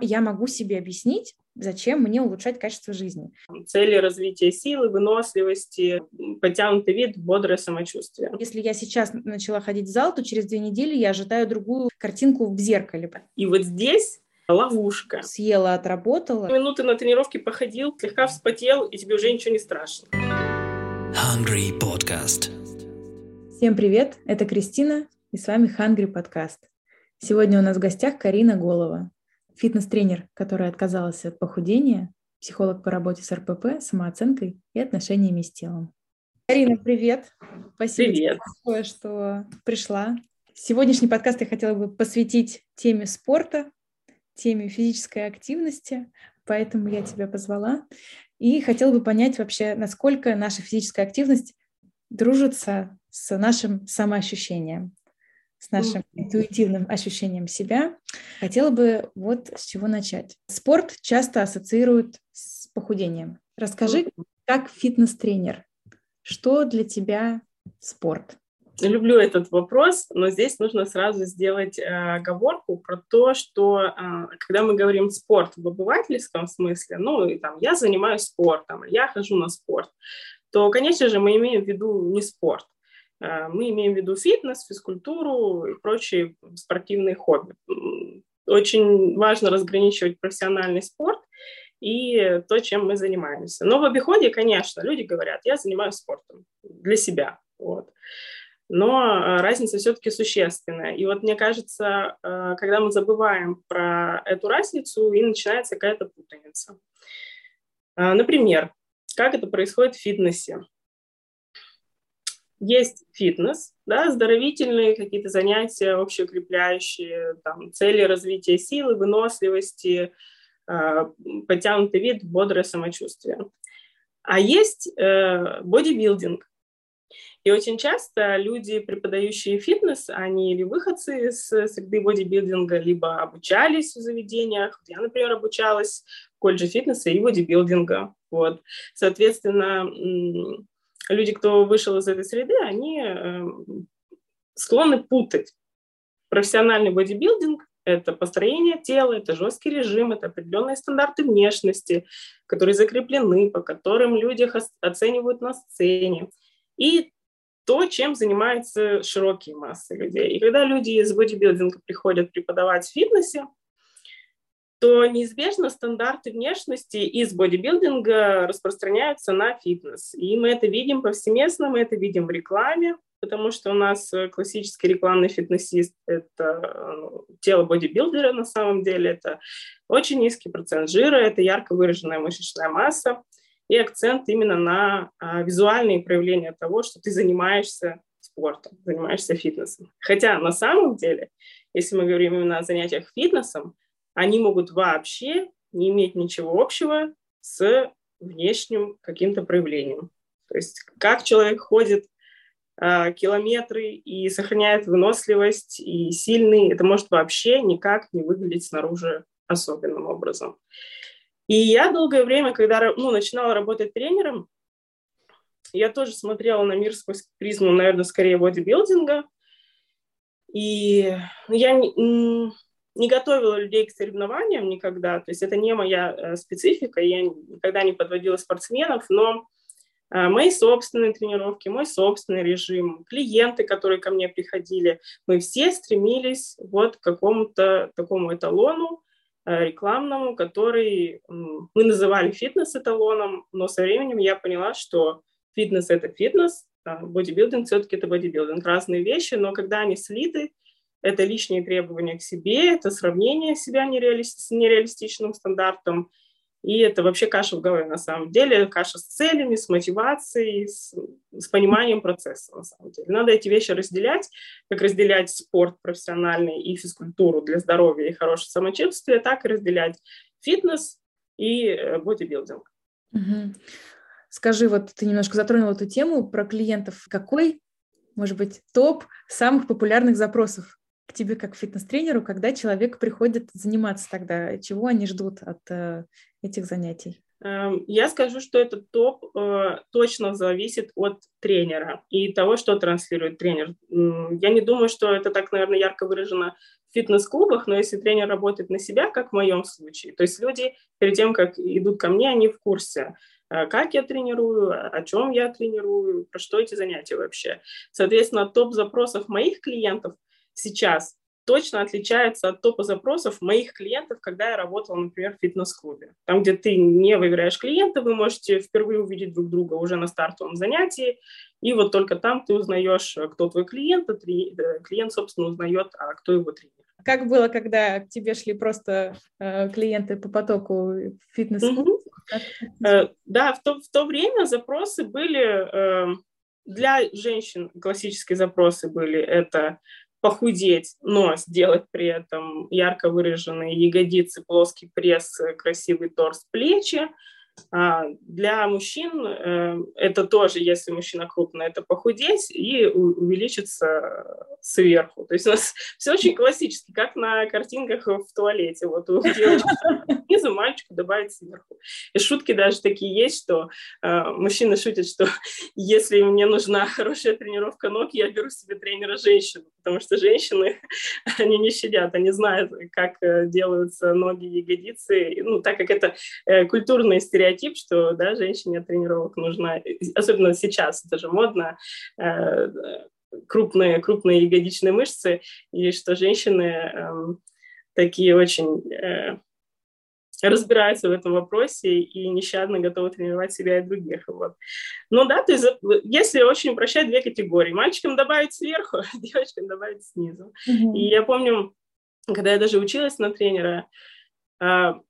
я могу себе объяснить, зачем мне улучшать качество жизни. Цели развития силы, выносливости, подтянутый вид, бодрое самочувствие. Если я сейчас начала ходить в зал, то через две недели я ожидаю другую картинку в зеркале. И вот здесь ловушка. Съела, отработала. Минуты на тренировке походил, слегка вспотел, и тебе уже ничего не страшно. Hungry Podcast. Всем привет, это Кристина, и с вами Hungry Podcast. Сегодня у нас в гостях Карина Голова, фитнес-тренер, которая отказалась от похудения, психолог по работе с РПП, самооценкой и отношениями с телом. Карина, привет. Спасибо привет. большое, что пришла. Сегодняшний подкаст я хотела бы посвятить теме спорта, теме физической активности, поэтому я тебя позвала. И хотела бы понять вообще, насколько наша физическая активность дружится с нашим самоощущением с нашим интуитивным ощущением себя. Хотела бы вот с чего начать. Спорт часто ассоциируют с похудением. Расскажи, как фитнес-тренер, что для тебя спорт? Люблю этот вопрос, но здесь нужно сразу сделать э, оговорку про то, что э, когда мы говорим спорт в обывательском смысле, ну, и, там, я занимаюсь спортом, я хожу на спорт, то, конечно же, мы имеем в виду не спорт. Э, мы имеем в виду фитнес, физкультуру и прочие спортивные хобби. Очень важно разграничивать профессиональный спорт и то, чем мы занимаемся. Но в обиходе, конечно, люди говорят, я занимаюсь спортом для себя. Вот. Но э, разница все-таки существенная. И вот мне кажется, э, когда мы забываем про эту разницу, и начинается какая-то путаница. Например, как это происходит в фитнесе? Есть фитнес, да, оздоровительные какие-то занятия, общеукрепляющие, там, цели развития силы, выносливости, э, подтянутый вид, бодрое самочувствие. А есть э, бодибилдинг. И очень часто люди, преподающие фитнес, они или выходцы из среды бодибилдинга, либо обучались в заведениях. Я, например, обучалась в колледже фитнеса и бодибилдинга. Вот. Соответственно, люди, кто вышел из этой среды, они э, склонны путать профессиональный бодибилдинг это построение тела, это жесткий режим, это определенные стандарты внешности, которые закреплены, по которым люди оценивают на сцене. И то, чем занимаются широкие массы людей. И когда люди из бодибилдинга приходят преподавать в фитнесе, то неизбежно стандарты внешности из бодибилдинга распространяются на фитнес. И мы это видим повсеместно, мы это видим в рекламе, потому что у нас э, классический рекламный фитнесист – это ну, тело бодибилдера на самом деле, это очень низкий процент жира, это ярко выраженная мышечная масса и акцент именно на а, визуальные проявления того, что ты занимаешься спортом, занимаешься фитнесом. Хотя на самом деле, если мы говорим именно о занятиях фитнесом, они могут вообще не иметь ничего общего с внешним каким-то проявлением. То есть как человек ходит э, километры и сохраняет выносливость и сильный, это может вообще никак не выглядеть снаружи особенным образом. И я долгое время, когда ну, начинала работать тренером, я тоже смотрела на мир сквозь призму, наверное, скорее бодибилдинга. И я не готовила людей к соревнованиям никогда, то есть это не моя э, специфика, я никогда не подводила спортсменов, но э, мои собственные тренировки, мой собственный режим, клиенты, которые ко мне приходили, мы все стремились вот к какому-то такому эталону э, рекламному, который мы называли фитнес-эталоном, но со временем я поняла, что фитнес – это фитнес, а бодибилдинг все-таки это бодибилдинг, разные вещи, но когда они слиты, это лишние требования к себе, это сравнение себя нереали... с нереалистичным стандартом, и это вообще каша в голове на самом деле, каша с целями, с мотивацией, с, с пониманием процесса на самом деле. Надо эти вещи разделять, как разделять спорт профессиональный и физкультуру для здоровья и хорошего самочувствия, так и разделять фитнес и э, бодибилдинг. Угу. Скажи, вот ты немножко затронул эту тему про клиентов. Какой, может быть, топ самых популярных запросов к тебе как фитнес-тренеру, когда человек приходит заниматься тогда? Чего они ждут от э, этих занятий? Эм, я скажу, что этот топ э, точно зависит от тренера и того, что транслирует тренер. Я не думаю, что это так, наверное, ярко выражено в фитнес-клубах, но если тренер работает на себя, как в моем случае, то есть люди перед тем, как идут ко мне, они в курсе, э, как я тренирую, о чем я тренирую, про что эти занятия вообще. Соответственно, топ запросов моих клиентов сейчас точно отличается от топа запросов моих клиентов, когда я работала, например, в фитнес-клубе. Там, где ты не выбираешь клиента, вы можете впервые увидеть друг друга уже на стартовом занятии, и вот только там ты узнаешь, кто твой клиент, а клиент, собственно, узнает, а кто его тренер. Как было, когда к тебе шли просто э, клиенты по потоку фитнес клуб э, Да, в то, в то время запросы были... Э, для женщин классические запросы были это похудеть, но сделать при этом ярко выраженные ягодицы, плоский пресс, красивый торс, плечи. А для мужчин э, это тоже, если мужчина крупный, это похудеть и увеличиться сверху. То есть у нас все очень классически, как на картинках в туалете. Вот у девочки снизу, мальчику добавить сверху. И шутки даже такие есть, что э, мужчины шутят, что если мне нужна хорошая тренировка ног, я беру себе тренера женщину, потому что женщины, они не щадят, они знают, как э, делаются ноги и ягодицы, ну, так как это э, культурный стереотип, что, да, женщине тренировок нужна, особенно сейчас, это же модно, э, крупные, крупные ягодичные мышцы, и что женщины э, такие очень э, разбираются в этом вопросе и нещадно готовы тренировать себя и других. Вот. Ну да, то есть если очень упрощать две категории, мальчикам добавить сверху, девочкам добавить снизу. Mm-hmm. И я помню, когда я даже училась на тренера, а,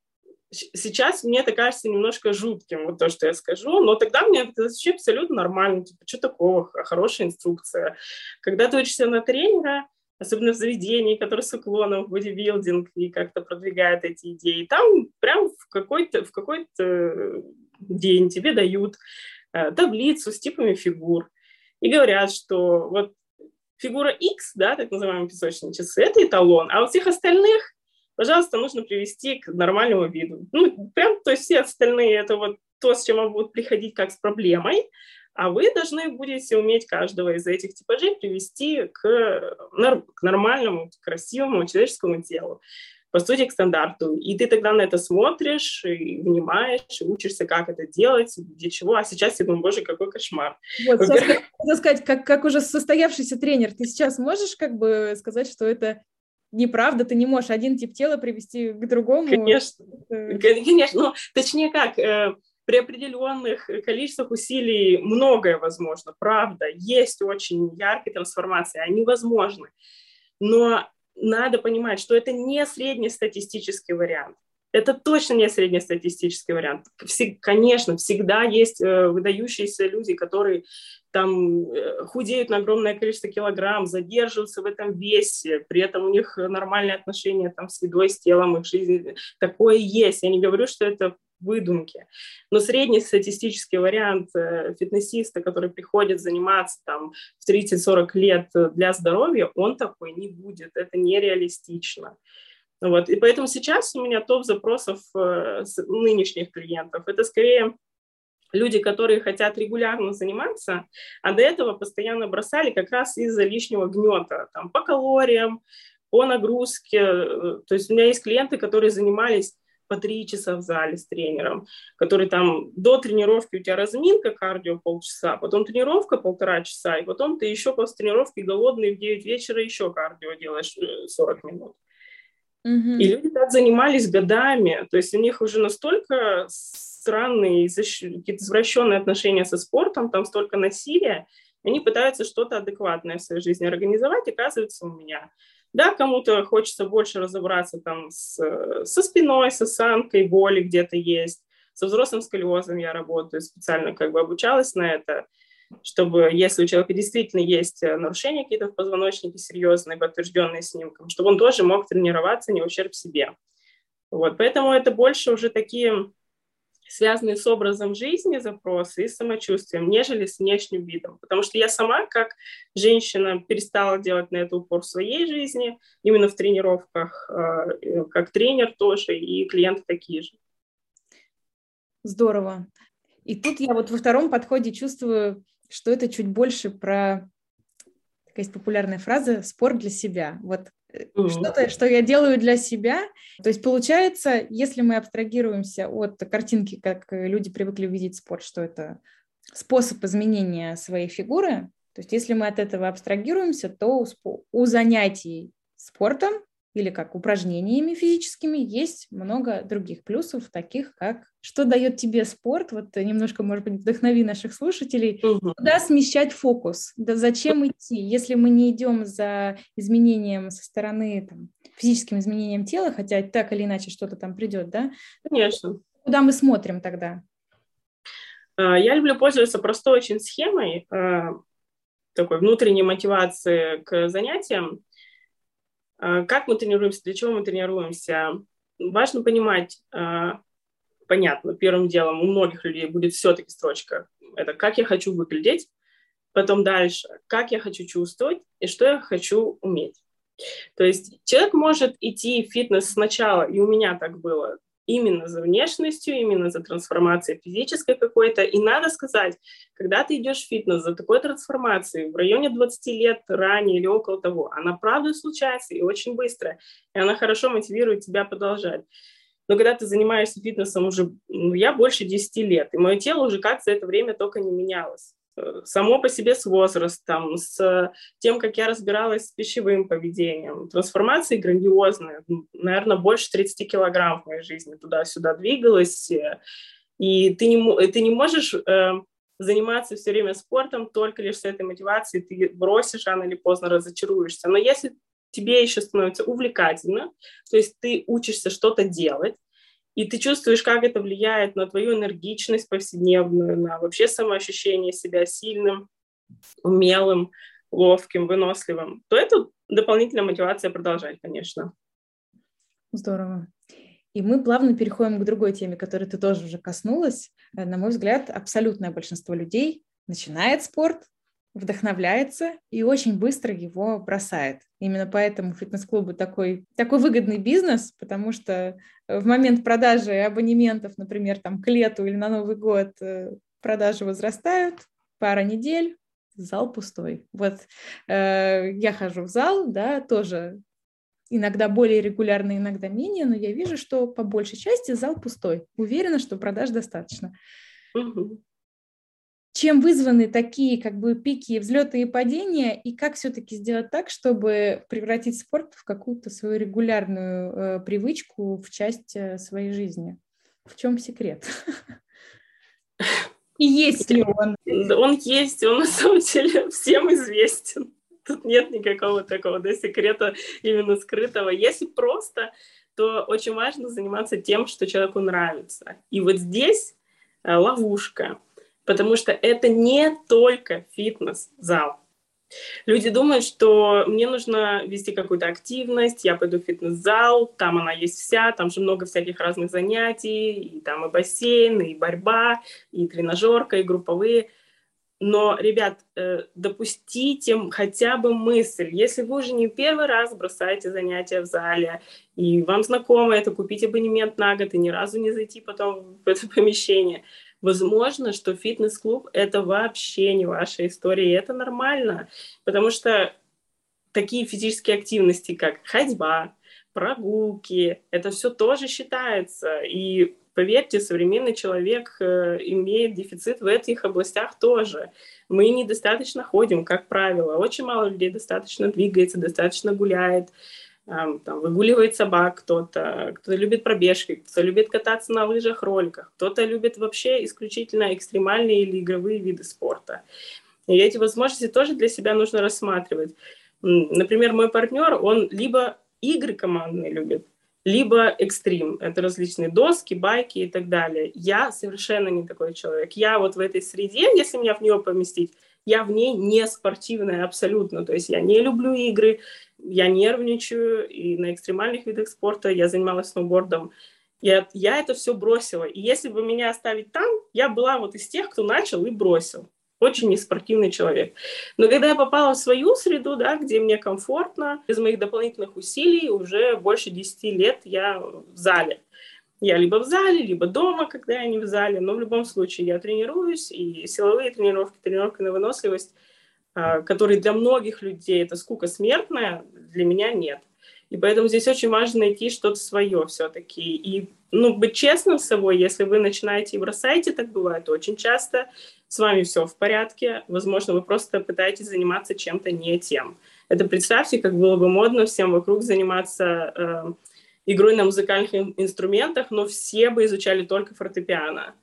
сейчас мне это кажется немножко жутким, вот то, что я скажу, но тогда мне это вообще абсолютно нормально, типа, что такого, хорошая инструкция. Когда ты учишься на тренера, особенно в заведении, которое с уклоном в бодибилдинг и как-то продвигает эти идеи. Там прям в какой-то, в какой-то день тебе дают э, таблицу с типами фигур и говорят, что вот фигура X, да, так называемые песочные часы, это эталон, а вот всех остальных, пожалуйста, нужно привести к нормальному виду. Ну, прям, то есть все остальные, это вот то, с чем вам будут приходить как с проблемой, а вы должны будете уметь каждого из этих типажей привести к, к нормальному, красивому человеческому телу по сути, к стандарту. И ты тогда на это смотришь, и внимаешь, и учишься, как это делать, для чего. А сейчас я думаю, боже, какой кошмар. Вот, сейчас хотела сказать, как, как уже состоявшийся тренер, ты сейчас можешь как бы сказать, что это неправда, ты не можешь один тип тела привести к другому? Конечно, конечно. Ну, точнее как, э, при определенных количествах усилий многое возможно, правда, есть очень яркие трансформации, они возможны, но надо понимать, что это не среднестатистический вариант. Это точно не среднестатистический вариант. Конечно, всегда есть э, выдающиеся люди, которые там э, худеют на огромное количество килограмм, задерживаются в этом весе, при этом у них нормальные отношения там с едой, с телом, их жизнь. Такое есть. Я не говорю, что это выдумки. Но средний статистический вариант э, фитнесиста, который приходит заниматься там в 30-40 лет для здоровья, он такой не будет. Это нереалистично. Вот. И поэтому сейчас у меня топ запросов э, нынешних клиентов. Это скорее люди, которые хотят регулярно заниматься, а до этого постоянно бросали как раз из-за лишнего гнета, там, по калориям, по нагрузке. Э, то есть у меня есть клиенты, которые занимались по три часа в зале с тренером, который там до тренировки у тебя разминка кардио полчаса, потом тренировка полтора часа, и потом ты еще после тренировки голодный в 9 вечера еще кардио делаешь 40 э, минут. Mm-hmm. И люди так занимались годами, то есть у них уже настолько странные, какие-то извращенные отношения со спортом, там столько насилия, они пытаются что-то адекватное в своей жизни организовать, и оказывается у меня да, кому-то хочется больше разобраться там с, со спиной, с осанкой, боли где-то есть. Со взрослым сколиозом я работаю, специально как бы обучалась на это, чтобы если у человека действительно есть нарушения какие-то в позвоночнике серьезные, подтвержденные снимком, чтобы он тоже мог тренироваться не ущерб себе. Вот, поэтому это больше уже такие связанные с образом жизни запросы и самочувствием, нежели с внешним видом. Потому что я сама, как женщина, перестала делать на это упор в своей жизни, именно в тренировках, а, э, как тренер тоже, и клиенты такие же. Здорово. И тут я вот во втором подходе чувствую, что это чуть больше про такая есть популярная фраза «спорт для себя». Вот mm-hmm. что-то, что я делаю для себя. То есть получается, если мы абстрагируемся от картинки, как люди привыкли видеть спорт, что это способ изменения своей фигуры, то есть если мы от этого абстрагируемся, то у занятий спортом или как упражнениями физическими, есть много других плюсов, таких как что дает тебе спорт, вот немножко, может быть, вдохнови наших слушателей, угу. куда смещать фокус, да зачем идти, если мы не идем за изменением со стороны, там, физическим изменением тела, хотя так или иначе что-то там придет, да? Конечно. Куда мы смотрим тогда? А, я люблю пользоваться простой очень схемой, а, такой внутренней мотивации к занятиям, как мы тренируемся, для чего мы тренируемся? Важно понимать, а, понятно, первым делом у многих людей будет все-таки строчка. Это как я хочу выглядеть, потом дальше, как я хочу чувствовать и что я хочу уметь. То есть человек может идти в фитнес сначала, и у меня так было, именно за внешностью, именно за трансформацией физической какой-то. И надо сказать, когда ты идешь в фитнес за такой трансформацией в районе 20 лет ранее или около того, она правда случается и очень быстро, и она хорошо мотивирует тебя продолжать. Но когда ты занимаешься фитнесом уже, ну, я больше 10 лет, и мое тело уже как за это время только не менялось само по себе с возрастом, с тем, как я разбиралась с пищевым поведением. Трансформации грандиозные. Наверное, больше 30 килограмм в моей жизни туда-сюда двигалась. И ты не, ты не можешь э, заниматься все время спортом только лишь с этой мотивацией. Ты бросишь рано или поздно, разочаруешься. Но если тебе еще становится увлекательно, то есть ты учишься что-то делать, и ты чувствуешь, как это влияет на твою энергичность повседневную, на вообще самоощущение себя сильным, умелым, ловким, выносливым, то это дополнительная мотивация продолжать, конечно. Здорово. И мы плавно переходим к другой теме, которой ты тоже уже коснулась. Э, на мой взгляд, абсолютное большинство людей начинает спорт, вдохновляется и очень быстро его бросает. Именно поэтому фитнес-клубы такой, такой выгодный бизнес, потому что в момент продажи абонементов, например, там к лету или на Новый год э, продажи возрастают, пара недель, зал пустой. Вот э, я хожу в зал, да, тоже иногда более регулярно, иногда менее, но я вижу, что по большей части зал пустой. Уверена, что продаж достаточно. Угу чем вызваны такие как бы пики, взлеты и падения, и как все-таки сделать так, чтобы превратить спорт в какую-то свою регулярную э, привычку, в часть э, своей жизни? В чем секрет? И есть ли он? Он есть, он на самом деле всем известен. Тут нет никакого такого да, секрета именно скрытого. Если просто, то очень важно заниматься тем, что человеку нравится. И вот здесь э, ловушка потому что это не только фитнес-зал. Люди думают, что мне нужно вести какую-то активность, я пойду в фитнес-зал, там она есть вся, там же много всяких разных занятий, и там и бассейн, и борьба, и тренажерка, и групповые. Но, ребят, э, допустите хотя бы мысль, если вы уже не первый раз бросаете занятия в зале, и вам знакомо это купить абонемент на год и ни разу не зайти потом в это помещение – Возможно, что фитнес-клуб — это вообще не ваша история, и это нормально, потому что такие физические активности, как ходьба, прогулки, это все тоже считается. И поверьте, современный человек э, имеет дефицит в этих областях тоже. Мы недостаточно ходим, как правило. Очень мало людей достаточно двигается, достаточно гуляет там, выгуливает собак кто-то, кто-то любит пробежки, кто-то любит кататься на лыжах, роликах, кто-то любит вообще исключительно экстремальные или игровые виды спорта. И эти возможности тоже для себя нужно рассматривать. Например, мой партнер, он либо игры командные любит, либо экстрим. Это различные доски, байки и так далее. Я совершенно не такой человек. Я вот в этой среде, если меня в нее поместить, я в ней не спортивная абсолютно. То есть я не люблю игры, я нервничаю, и на экстремальных видах спорта я занималась сноубордом. Я, я это все бросила. И если бы меня оставить там, я была вот из тех, кто начал и бросил. Очень неспортивный человек. Но когда я попала в свою среду, да, где мне комфортно, без моих дополнительных усилий, уже больше 10 лет я в зале. Я либо в зале, либо дома, когда я не в зале, но в любом случае я тренируюсь, и силовые тренировки, тренировка на выносливость, а, которые для многих людей это скука смертная, для меня нет. И поэтому здесь очень важно найти что-то свое все-таки. И ну, быть честным с собой, если вы начинаете и бросаете, так бывает очень часто, с вами все в порядке, возможно, вы просто пытаетесь заниматься чем-то не тем. Это представьте, как было бы модно всем вокруг заниматься э, игрой на музыкальных инструментах, но все бы изучали только фортепиано.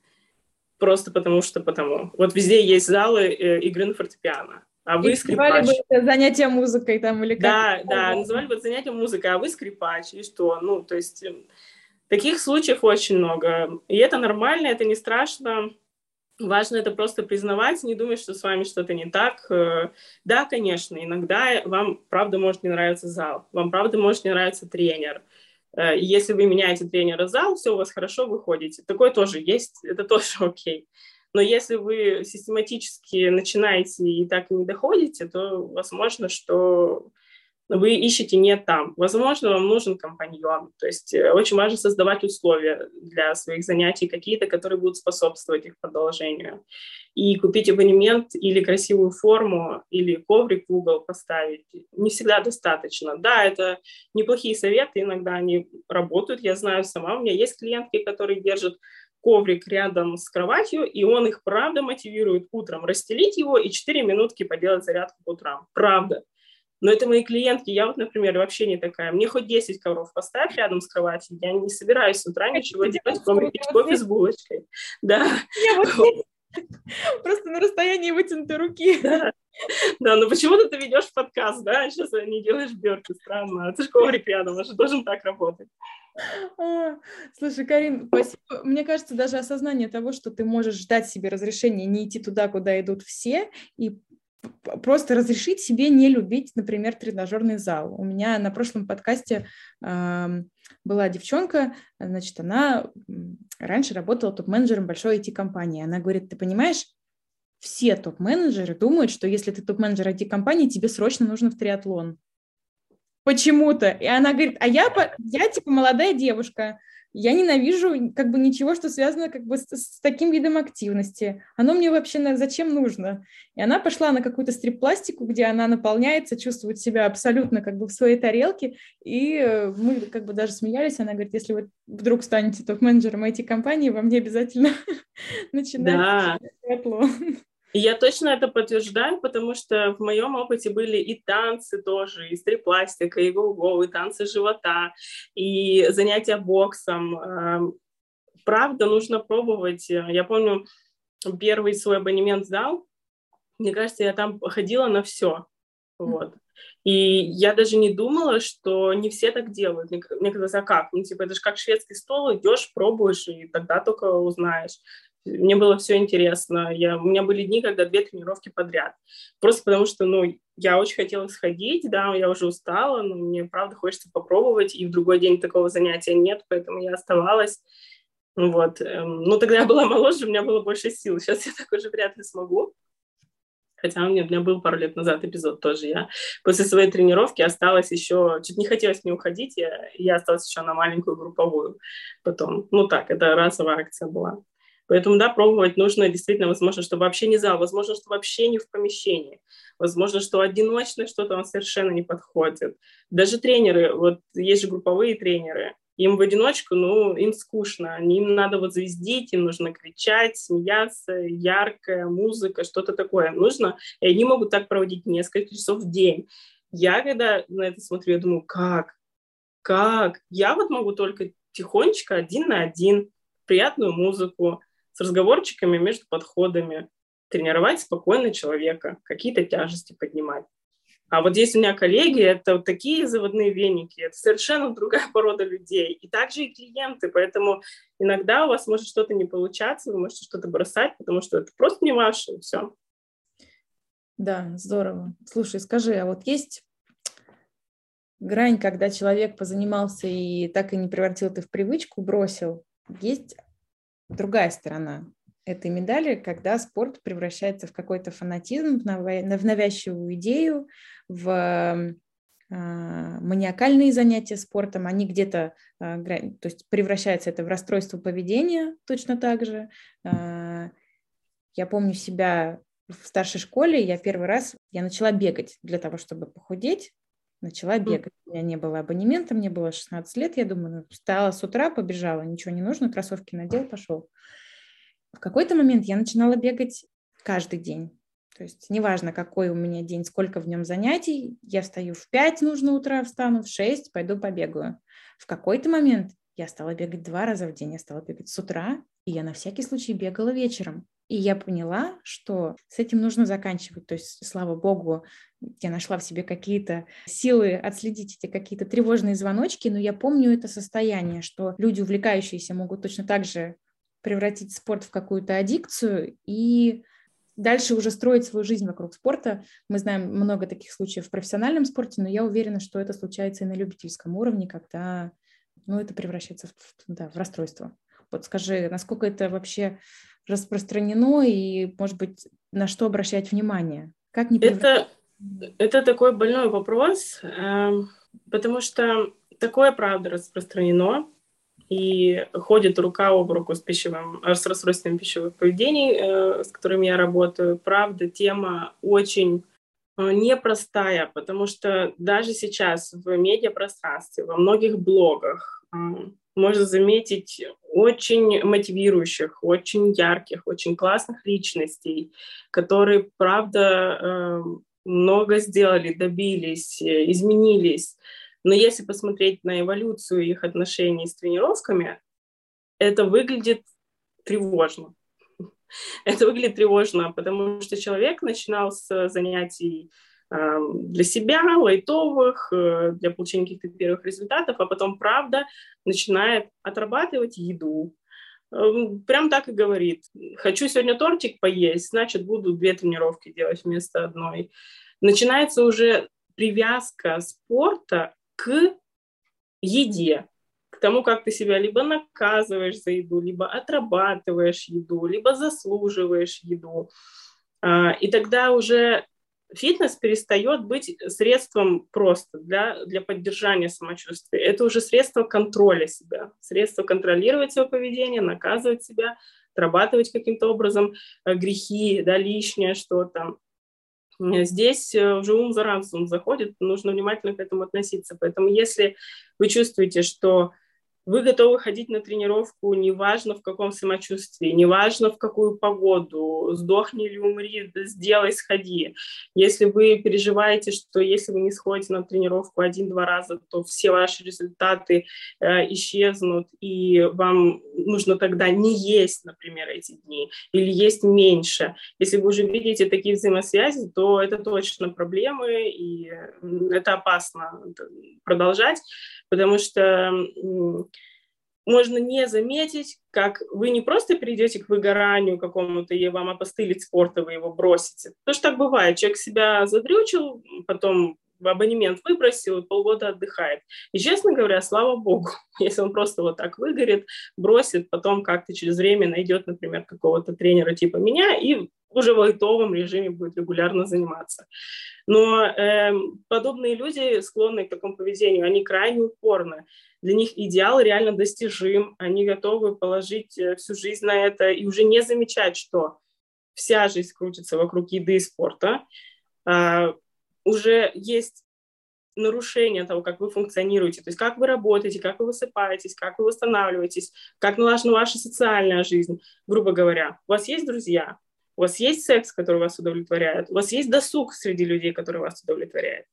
Просто потому что потому. Вот везде есть залы э, игры на фортепиано. А вы и скрипач. бы это занятие музыкой там или как? Да, да, называли бы это занятие музыкой, а вы скрипач, и что? Ну, то есть эм, таких случаев очень много. И это нормально, это не страшно. Важно это просто признавать, не думать, что с вами что-то не так. Э, да, конечно, иногда вам, правда, может не нравиться зал, вам, правда, может не нравиться тренер. Э, если вы меняете тренера зал, все у вас хорошо, выходите. Такое тоже есть, это тоже окей. Но если вы систематически начинаете и так и не доходите, то возможно, что вы ищете не там. Возможно, вам нужен компаньон. То есть э, очень важно создавать условия для своих занятий какие-то, которые будут способствовать их продолжению. И купить абонемент или красивую форму, или коврик в угол поставить не всегда достаточно. Да, это неплохие советы, иногда они работают. Я знаю сама, у меня есть клиентки, которые держат коврик рядом с кроватью, и он их правда мотивирует утром расстелить его и 4 минутки поделать зарядку по утрам. Правда. Но это мои клиентки. Я вот, например, вообще не такая. Мне хоть 10 ковров поставь рядом с кроватью. Я не собираюсь с утра ничего делать, кроме пить кофе с булочкой. Да. Просто на расстоянии вытянутой руки. Да. Да, но почему-то ты ведешь подкаст, да, сейчас не делаешь бёрки, странно. Ты же коврик рядом, он же должен так работать. Слушай, Карин, спасибо. Мне кажется, даже осознание того, что ты можешь ждать себе разрешения не идти туда, куда идут все, и просто разрешить себе не любить, например, тренажерный зал. У меня на прошлом подкасте э, была девчонка, значит, она раньше работала топ-менеджером большой IT-компании. Она говорит, ты понимаешь, все топ-менеджеры думают, что если ты топ-менеджер IT-компании, тебе срочно нужно в триатлон. Почему-то. И она говорит, а я, я типа молодая девушка, я ненавижу как бы ничего, что связано как бы с, с таким видом активности. Оно мне вообще на, зачем нужно? И она пошла на какую-то стрип-пластику, где она наполняется, чувствует себя абсолютно как бы в своей тарелке. И э, мы как бы даже смеялись. Она говорит, если вы вдруг станете топ-менеджером IT-компании, вам не обязательно начинать да. Я точно это подтверждаю, потому что в моем опыте были и танцы тоже, и стрипластика, и го-го, и танцы живота, и занятия боксом. Эм, правда, нужно пробовать. Я помню, первый свой абонемент сдал, мне кажется, я там ходила на все. Вот. И я даже не думала, что не все так делают. Мне, мне казалось, а как? Ну, типа, это же как шведский стол, идешь, пробуешь, и тогда только узнаешь. Мне было все интересно. Я, у меня были дни, когда две тренировки подряд. Просто потому что, ну, я очень хотела сходить, да, я уже устала, но мне, правда, хочется попробовать, и в другой день такого занятия нет, поэтому я оставалась. Вот. Эм, ну, тогда я была моложе, у меня было больше сил. Сейчас я так уже вряд ли смогу. Хотя у меня, у меня был пару лет назад эпизод тоже. Я после своей тренировки осталась еще, чуть не хотелось не уходить, я, я осталась еще на маленькую групповую потом. Ну так, это разовая акция была. Поэтому, да, пробовать нужно действительно, возможно, что вообще не зал, возможно, что вообще не в помещении, возможно, что одиночно что-то вам совершенно не подходит. Даже тренеры, вот есть же групповые тренеры, им в одиночку, ну, им скучно, им надо вот звездить, им нужно кричать, смеяться, яркая музыка, что-то такое нужно, и они могут так проводить несколько часов в день. Я, когда на это смотрю, я думаю, как? Как? Я вот могу только тихонечко, один на один, приятную музыку, с разговорчиками между подходами, тренировать спокойно человека, какие-то тяжести поднимать. А вот здесь у меня коллеги, это вот такие заводные веники, это совершенно другая порода людей. И также и клиенты, поэтому иногда у вас может что-то не получаться, вы можете что-то бросать, потому что это просто не ваше, и все. Да, здорово. Слушай, скажи, а вот есть грань, когда человек позанимался и так и не превратил это в привычку, бросил, есть другая сторона этой медали, когда спорт превращается в какой-то фанатизм, в навязчивую идею, в а, маниакальные занятия спортом, они где-то, а, то есть превращается это в расстройство поведения точно так же. А, я помню себя в старшей школе, я первый раз, я начала бегать для того, чтобы похудеть, начала бегать. У меня не было абонемента, мне было 16 лет, я думаю, ну, встала с утра, побежала, ничего не нужно, кроссовки надел, пошел. В какой-то момент я начинала бегать каждый день. То есть неважно, какой у меня день, сколько в нем занятий, я встаю в 5 нужно утра, встану в 6, пойду побегаю. В какой-то момент я стала бегать два раза в день, я стала бегать с утра, и я на всякий случай бегала вечером. И я поняла, что с этим нужно заканчивать. То есть, слава богу, я нашла в себе какие-то силы отследить эти какие-то тревожные звоночки, но я помню это состояние, что люди, увлекающиеся, могут точно так же превратить спорт в какую-то аддикцию и дальше уже строить свою жизнь вокруг спорта. Мы знаем много таких случаев в профессиональном спорте, но я уверена, что это случается и на любительском уровне, когда ну, это превращается в, да, в расстройство. Вот скажи, насколько это вообще распространено и, может быть, на что обращать внимание? Как не это, это такой больной вопрос, э, потому что такое, правда, распространено и ходит рука об руку с пищевым, с расстройством пищевых поведений, э, с которыми я работаю. Правда, тема очень э, непростая, потому что даже сейчас в медиапространстве, во многих блогах э, можно заметить очень мотивирующих, очень ярких, очень классных личностей, которые, правда, много сделали, добились, изменились. Но если посмотреть на эволюцию их отношений с тренировками, это выглядит тревожно. Это выглядит тревожно, потому что человек начинал с занятий эм, для себя, лайтовых, э, для получения каких-то первых результатов, а потом, правда, начинает отрабатывать еду. Эм, прям так и говорит. Хочу сегодня тортик поесть, значит, буду две тренировки делать вместо одной. Начинается уже привязка спорта к еде, к тому, как ты себя либо наказываешь за еду, либо отрабатываешь еду, либо заслуживаешь еду. А, и тогда уже фитнес перестает быть средством просто для, для поддержания самочувствия. Это уже средство контроля себя, средство контролировать свое поведение, наказывать себя, отрабатывать каким-то образом э, грехи, да, лишнее что-то. Здесь э, уже ум за разум заходит, нужно внимательно к этому относиться. Поэтому если вы чувствуете, что вы готовы ходить на тренировку, неважно в каком самочувствии, неважно в какую погоду, сдохни или умри, сделай, сходи. Если вы переживаете, что если вы не сходите на тренировку один-два раза, то все ваши результаты э, исчезнут, и вам нужно тогда не есть, например, эти дни, или есть меньше. Если вы уже видите такие взаимосвязи, то это точно проблемы, и это опасно продолжать потому что можно не заметить, как вы не просто придете к выгоранию какому-то, и вам опостылить спорта, вы его бросите. Потому что так бывает. Человек себя задрючил, потом абонемент выбросил, полгода отдыхает. И, честно говоря, слава богу, если он просто вот так выгорит, бросит, потом как-то через время найдет, например, какого-то тренера типа меня и уже в лайтовом режиме будет регулярно заниматься. Но э, подобные люди, склонные к такому поведению, они крайне упорны. Для них идеал реально достижим, они готовы положить э, всю жизнь на это и уже не замечать, что вся жизнь крутится вокруг еды и спорта. А, уже есть нарушение того, как вы функционируете, то есть как вы работаете, как вы высыпаетесь, как вы восстанавливаетесь, как налажена ваша социальная жизнь, грубо говоря. У вас есть друзья, у вас есть секс, который вас удовлетворяет, у вас есть досуг среди людей, который вас удовлетворяет.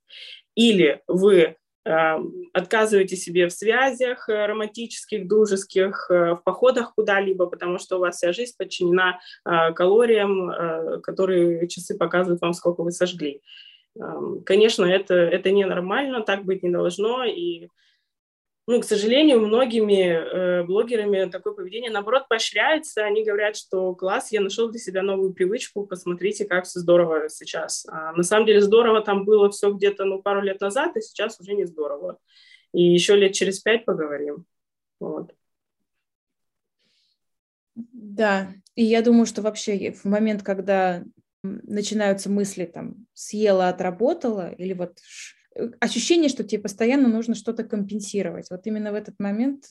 Или вы э, отказываете себе в связях э, романтических, дружеских, э, в походах куда-либо, потому что у вас вся жизнь подчинена э, калориям, э, которые часы показывают вам, сколько вы сожгли. Э, конечно, это, это ненормально, так быть не должно, и ну, к сожалению, многими э, блогерами такое поведение, наоборот, поощряется. Они говорят, что класс, я нашел для себя новую привычку, посмотрите, как все здорово сейчас. А на самом деле здорово там было все где-то ну, пару лет назад, и сейчас уже не здорово. И еще лет через пять поговорим. Вот. Да, и я думаю, что вообще в момент, когда начинаются мысли там съела, отработала, или вот ощущение, что тебе постоянно нужно что-то компенсировать. Вот именно в этот момент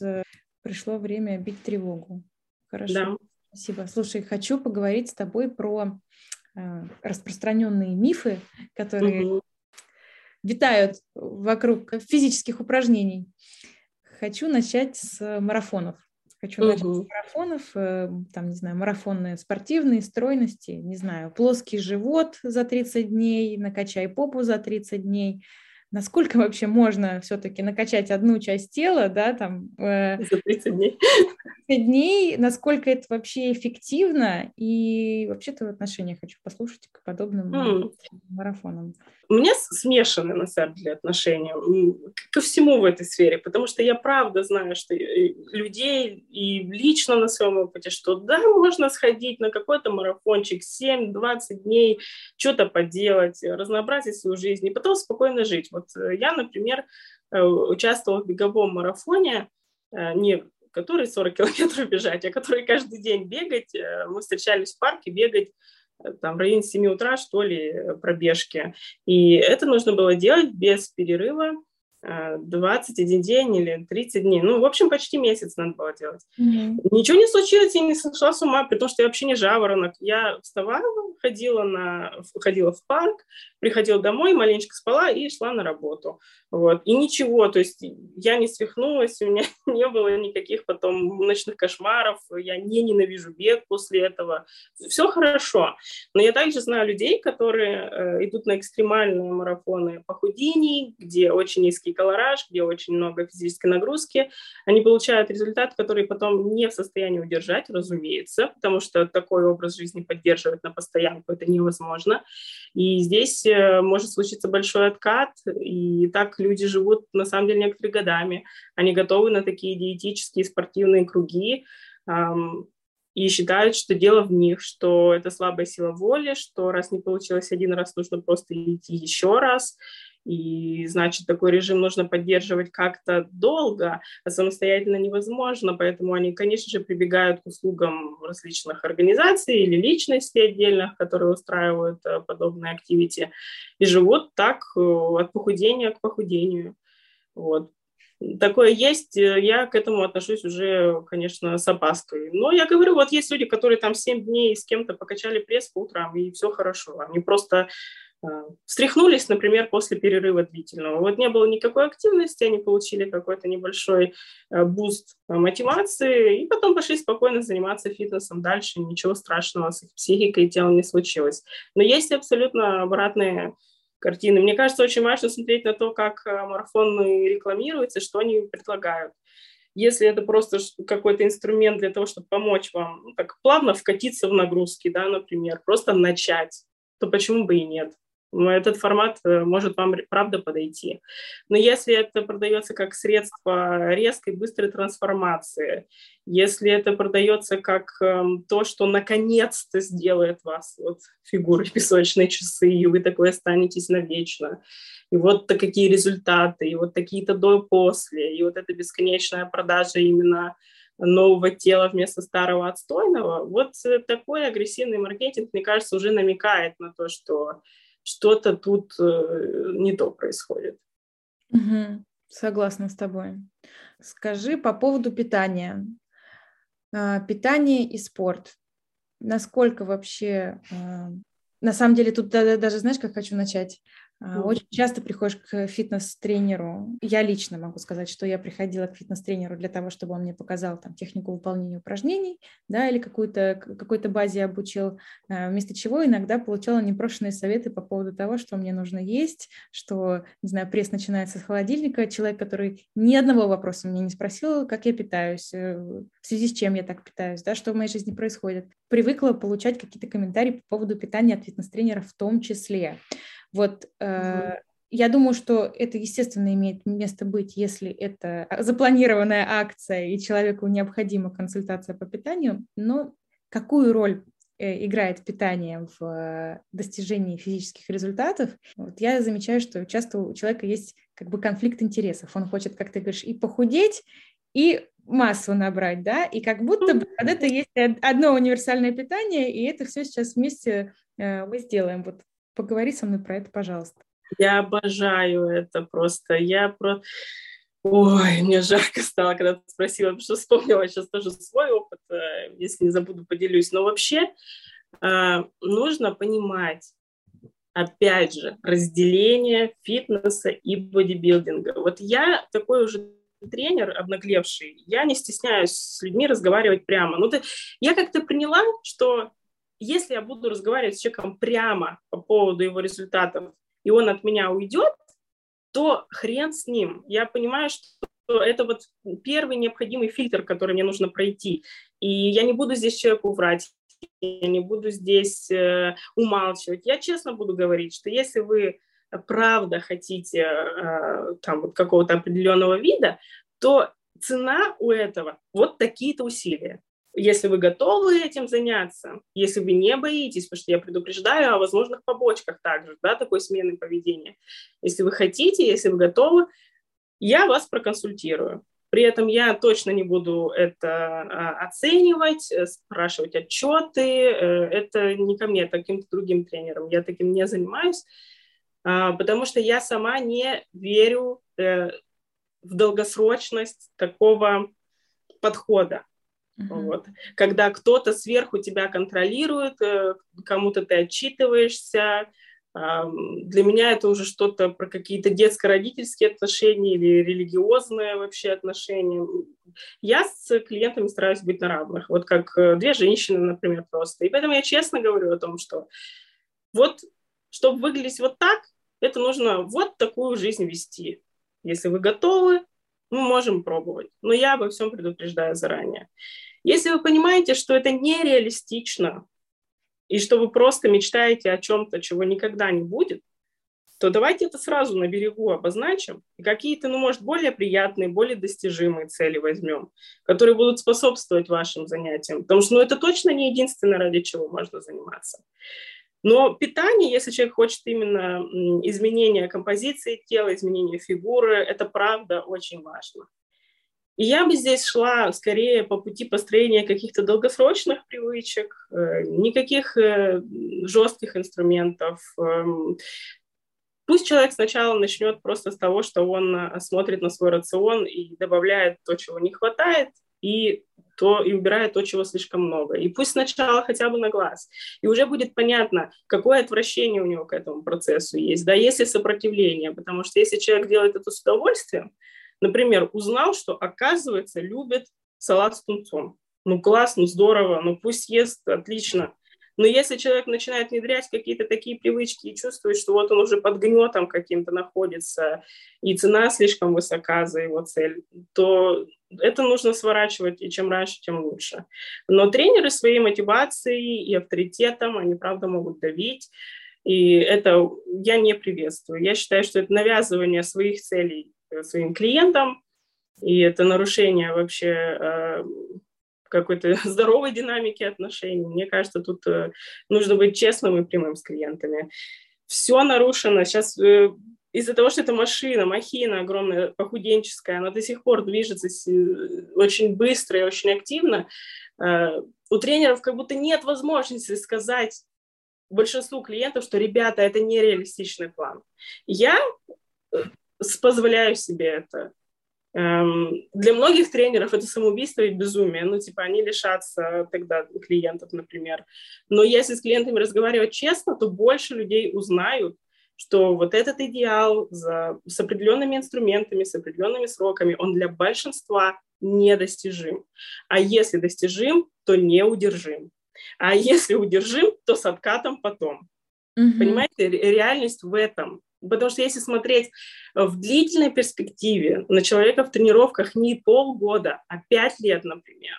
пришло время бить тревогу. Хорошо. Да. Спасибо. Слушай, хочу поговорить с тобой про распространенные мифы, которые угу. витают вокруг физических упражнений. Хочу начать с марафонов. Хочу угу. начать с марафонов, э, там, не знаю, марафонные спортивные, стройности, не знаю, плоский живот за 30 дней, накачай попу за 30 дней, насколько вообще можно все-таки накачать одну часть тела, да, там... Э, За 30 дней. 30 дней, насколько это вообще эффективно, и вообще-то в отношениях хочу послушать к подобным mm. марафонам. У меня смешаны, на самом деле, отношения ко всему в этой сфере, потому что я правда знаю, что людей и лично на своем опыте, что да, можно сходить на какой-то марафончик 7-20 дней, что-то поделать, разнообразить свою жизнь и потом спокойно жить. Вот э, я, например, э, участвовала в беговом марафоне, э, не который 40 километров бежать, а который каждый день бегать. Мы встречались в парке бегать там, в районе 7 утра, что ли, пробежки. И это нужно было делать без перерыва 21 день или 30 дней. Ну, в общем, почти месяц надо было делать. Mm-hmm. Ничего не случилось, я не сошла с ума, при том, что я вообще не жаворонок. Я вставала, ходила, на, ходила в парк, приходила домой, маленечко спала и шла на работу. Вот. И ничего, то есть я не свихнулась, у меня не было никаких потом ночных кошмаров, я не ненавижу бег после этого. Все хорошо. Но я также знаю людей, которые э, идут на экстремальные марафоны похудений, где очень низкий колораж, где очень много физической нагрузки, они получают результат, который потом не в состоянии удержать, разумеется, потому что такой образ жизни поддерживать на постоянку это невозможно. И здесь э, может случиться большой откат, и так люди живут на самом деле некоторые годами. Они готовы на такие диетические спортивные круги, и считают, что дело в них, что это слабая сила воли, что раз не получилось один раз, нужно просто идти еще раз. И, значит, такой режим нужно поддерживать как-то долго, а самостоятельно невозможно. Поэтому они, конечно же, прибегают к услугам различных организаций или личностей отдельных, которые устраивают э, подобные активити, и живут так э, от похудения к похудению. Вот. Такое есть, э, я к этому отношусь уже, конечно, с опаской. Но я говорю, вот есть люди, которые там 7 дней с кем-то покачали пресс по утрам, и все хорошо. Они просто встряхнулись, например, после перерыва длительного. Вот не было никакой активности, они получили какой-то небольшой а, буст мотивации, и потом пошли спокойно заниматься фитнесом дальше, ничего страшного с их психикой и телом не случилось. Но есть абсолютно обратные картины. Мне кажется, очень важно смотреть на то, как а, марафоны рекламируются, что они предлагают. Если это просто какой-то инструмент для того, чтобы помочь вам ну, так плавно вкатиться в нагрузки, да, например, просто начать, то почему бы и нет? Этот формат э, может вам правда подойти. Но если это продается как средство резкой, быстрой трансформации, если это продается как эм, то, что наконец-то сделает вас вот фигурой песочные часы, и вы такой останетесь навечно, и вот какие результаты, и вот такие-то до и вот эта бесконечная продажа именно нового тела вместо старого отстойного, вот такой агрессивный маркетинг, мне кажется, уже намекает на то, что что-то тут э, не то происходит. Угу. Согласна с тобой. Скажи по поводу питания. А, питание и спорт. Насколько вообще... А, на самом деле тут даже, знаешь, как хочу начать? А, очень часто приходишь к фитнес-тренеру. Я лично могу сказать, что я приходила к фитнес-тренеру для того, чтобы он мне показал там, технику выполнения упражнений, да, или какую-то, какой-то базе обучил, а, вместо чего иногда получала непрошенные советы по поводу того, что мне нужно есть, что, не знаю, пресс начинается с холодильника. Человек, который ни одного вопроса мне не спросил, как я питаюсь, э, в связи с чем я так питаюсь, да, что в моей жизни происходит. Привыкла получать какие-то комментарии по поводу питания от фитнес-тренера в том числе. Вот э, я думаю, что это, естественно, имеет место быть, если это запланированная акция и человеку необходима консультация по питанию, но какую роль э, играет питание в достижении физических результатов, вот я замечаю, что часто у человека есть как бы конфликт интересов. Он хочет, как ты говоришь, и похудеть, и массу набрать, да, и как будто бы под это есть одно универсальное питание, и это все сейчас вместе э, мы сделаем. Вот Поговори со мной про это, пожалуйста. Я обожаю это просто. Я про... Ой, мне жарко стало, когда ты спросила, потому что вспомнила сейчас тоже свой опыт, э, если не забуду, поделюсь. Но вообще э, нужно понимать, опять же, разделение фитнеса и бодибилдинга. Вот я такой уже тренер обнаглевший, я не стесняюсь с людьми разговаривать прямо. Ну, ты, я как-то приняла, что если я буду разговаривать с человеком прямо по поводу его результатов, и он от меня уйдет, то хрен с ним. Я понимаю, что это вот первый необходимый фильтр, который мне нужно пройти. И я не буду здесь человеку врать, я не буду здесь э, умалчивать. Я честно буду говорить, что если вы правда хотите э, там вот какого-то определенного вида, то цена у этого вот такие-то усилия. Если вы готовы этим заняться, если вы не боитесь, потому что я предупреждаю о возможных побочках также, да, такой смены поведения. Если вы хотите, если вы готовы, я вас проконсультирую. При этом я точно не буду это а, оценивать, э, спрашивать отчеты. Э, это не ко мне, это каким-то другим тренерам. Я таким не занимаюсь, а, потому что я сама не верю э, в долгосрочность такого подхода. Uh-huh. Вот. Когда кто-то сверху тебя контролирует, э, кому-то ты отчитываешься, для меня это уже что-то про какие-то детско-родительские отношения или религиозные вообще отношения. Я с клиентами стараюсь быть на равных, вот как э, две женщины, например, просто. И поэтому я честно говорю о том, что вот, чтобы выглядеть вот так, это нужно вот такую жизнь вести. Если вы готовы, мы можем пробовать. Но я обо всем предупреждаю заранее. Если вы понимаете, что это нереалистично, и что вы просто мечтаете о чем-то, чего никогда не будет, то давайте это сразу на берегу обозначим и какие-то, ну, может, более приятные, более достижимые цели возьмем, которые будут способствовать вашим занятиям. Потому что, ну, это точно не единственное, ради чего можно заниматься. Но питание, если человек хочет именно изменения композиции тела, изменения фигуры, это правда очень важно. И я бы здесь шла скорее по пути построения каких-то долгосрочных привычек, э, никаких э, жестких инструментов. Эм, пусть человек сначала начнет просто с того, что он э, смотрит на свой рацион и добавляет то, чего не хватает, и то и убирает то, чего слишком много. И пусть сначала хотя бы на глаз. И уже будет понятно, какое отвращение у него к этому процессу есть. Да, есть ли сопротивление, потому что если человек делает это с удовольствием, Например, узнал, что, оказывается, любит салат с тунцом. Ну, классно, здорово, ну пусть ест, отлично. Но если человек начинает внедрять какие-то такие привычки и чувствует, что вот он уже под гнетом каким-то находится, и цена слишком высока за его цель, то это нужно сворачивать, и чем раньше, тем лучше. Но тренеры своей мотивацией и авторитетом, они, правда, могут давить, и это я не приветствую. Я считаю, что это навязывание своих целей своим клиентам, и это нарушение вообще э, какой-то здоровой динамики отношений. Мне кажется, тут э, нужно быть честным и прямым с клиентами. Все нарушено. Сейчас э, из-за того, что это машина, махина огромная, похуденческая, она до сих пор движется очень быстро и очень активно, у тренеров как будто нет возможности сказать большинству клиентов, что, ребята, это нереалистичный план. Я позволяю себе это. Эм, для многих тренеров это самоубийство и безумие. Ну, типа, они лишатся тогда клиентов, например. Но если с клиентами разговаривать честно, то больше людей узнают, что вот этот идеал за, с определенными инструментами, с определенными сроками, он для большинства недостижим. А если достижим, то неудержим. А если удержим, то с откатом потом. Mm-hmm. Понимаете, реальность в этом. Потому что если смотреть в длительной перспективе на человека в тренировках не полгода, а пять лет, например,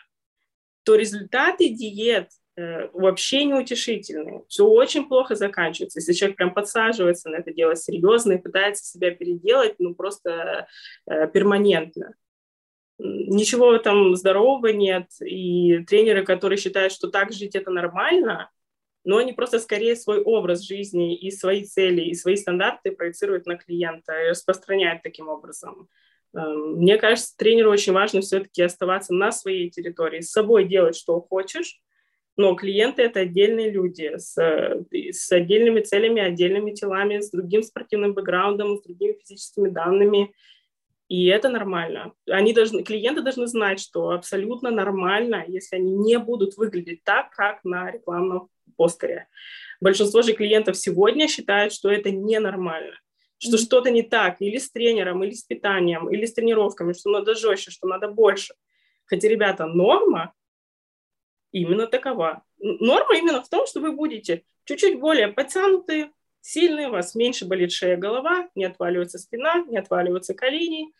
то результаты диет э, вообще неутешительные. Все очень плохо заканчивается. Если человек прям подсаживается на это дело серьезно и пытается себя переделать, ну просто э, перманентно. Ничего там здорового нет. И тренеры, которые считают, что так жить это нормально, но они просто скорее свой образ жизни и свои цели, и свои стандарты проецируют на клиента и распространяют таким образом. Эм, мне кажется, тренеру очень важно все-таки оставаться на своей территории, с собой делать, что хочешь, Но клиенты – это отдельные люди с, с отдельными целями, отдельными телами, с другим спортивным бэкграундом, с другими физическими данными. И это нормально. Они должны, клиенты должны знать, что абсолютно нормально, если они не будут выглядеть так, как на рекламном постере. Большинство же клиентов сегодня считают, что это ненормально, что mm-hmm. что-то не так или с тренером, или с питанием, или с тренировками, что надо жестче, что надо больше. Хотя, ребята, норма именно такова. Норма именно в том, что вы будете чуть-чуть более подтянутые, сильные, у вас меньше болит шея, голова, не отваливается спина, не отваливаются колени.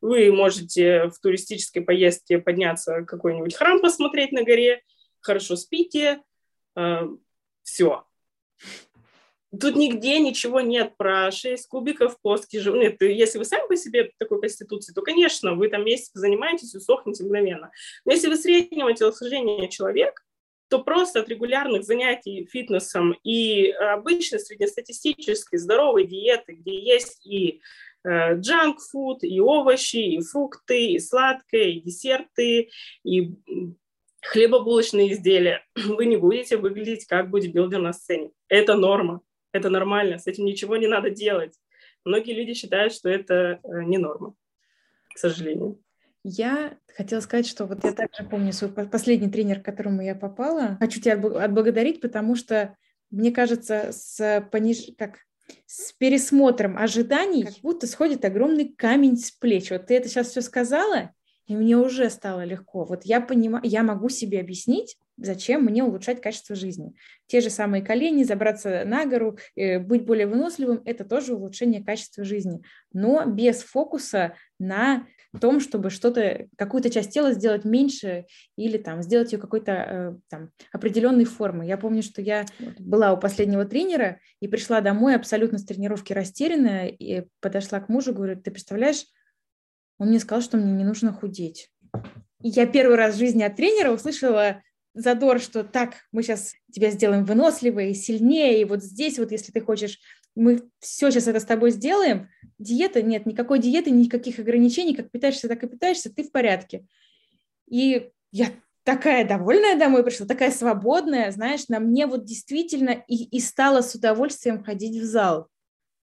Вы можете в туристической поездке подняться в какой-нибудь храм посмотреть на горе, хорошо спите, э, все. Тут нигде ничего нет про 6 кубиков, плоский живот. Нет, если вы сами по себе такой конституции, то, конечно, вы там месяц занимаетесь и сохнете мгновенно. Но если вы среднего телосложения человек, то просто от регулярных занятий фитнесом и обычной среднестатистической здоровой диеты, где есть и джанк-фуд, и овощи, и фрукты, и сладкое, и десерты, и хлебобулочные изделия, вы не будете выглядеть как бодибилдер на сцене. Это норма. Это нормально, с этим ничего не надо делать. Многие люди считают, что это э, не норма, к сожалению. Я хотела сказать, что вот я также помню свой последний тренер, к которому я попала. Хочу тебя отблагодарить, потому что, мне кажется, с, пониж... как... с пересмотром ожиданий как будто сходит огромный камень с плеч. Вот ты это сейчас все сказала, и мне уже стало легко. Вот я понимаю, я могу себе объяснить, зачем мне улучшать качество жизни. Те же самые колени, забраться на гору, э, быть более выносливым – это тоже улучшение качества жизни, но без фокуса на том, чтобы что-то, какую-то часть тела сделать меньше или там сделать ее какой-то э, там определенной формы. Я помню, что я была у последнего тренера и пришла домой абсолютно с тренировки растерянная и подошла к мужу, говорю, ты представляешь, он мне сказал, что мне не нужно худеть. И я первый раз в жизни от тренера услышала задор, что так, мы сейчас тебя сделаем выносливее, сильнее, и вот здесь вот, если ты хочешь, мы все сейчас это с тобой сделаем. Диета, нет, никакой диеты, никаких ограничений, как питаешься, так и питаешься, ты в порядке. И я такая довольная домой пришла, такая свободная, знаешь, на мне вот действительно и, и стала с удовольствием ходить в зал.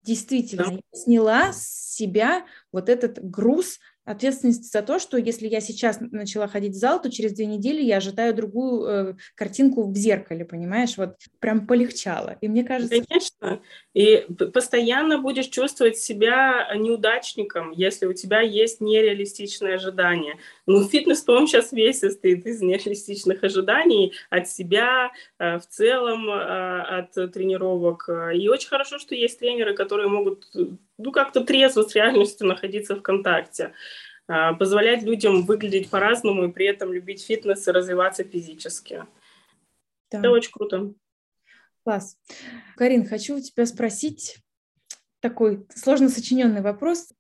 Действительно, я сняла с себя вот этот груз ответственности за то, что если я сейчас начала ходить в зал, то через две недели я ожидаю другую э, картинку в зеркале, понимаешь? Вот прям полегчало. И мне кажется... Конечно. И постоянно будешь чувствовать себя неудачником, если у тебя есть нереалистичные ожидания. Ну, фитнес, по-моему, сейчас весь состоит из нереалистичных ожиданий от себя, э, в целом, э, от тренировок. И очень хорошо, что есть тренеры, которые могут ну, как-то трезво с реальностью находиться в контакте, а, позволять людям выглядеть по-разному и при этом любить фитнес и развиваться физически. Да. Это очень круто. Класс. Карин, хочу у тебя спросить такой сложно сочиненный вопрос.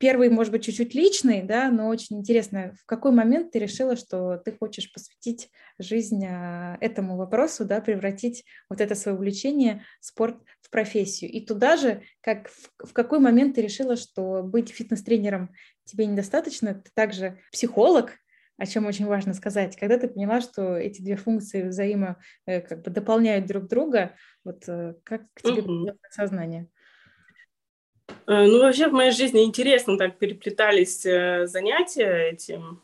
Первый, может быть, чуть-чуть личный, да, но очень интересно, в какой момент ты решила, что ты хочешь посвятить жизнь а, этому вопросу, да, превратить вот это свое увлечение, спорт в профессию. И туда же, как в, в какой момент ты решила, что быть фитнес-тренером тебе недостаточно, ты также психолог, о чем очень важно сказать, когда ты поняла, что эти две функции взаимо э, как бы дополняют друг друга, вот э, как к тебе угу. сознание? Э, ну, вообще в моей жизни интересно так переплетались э, занятия этим.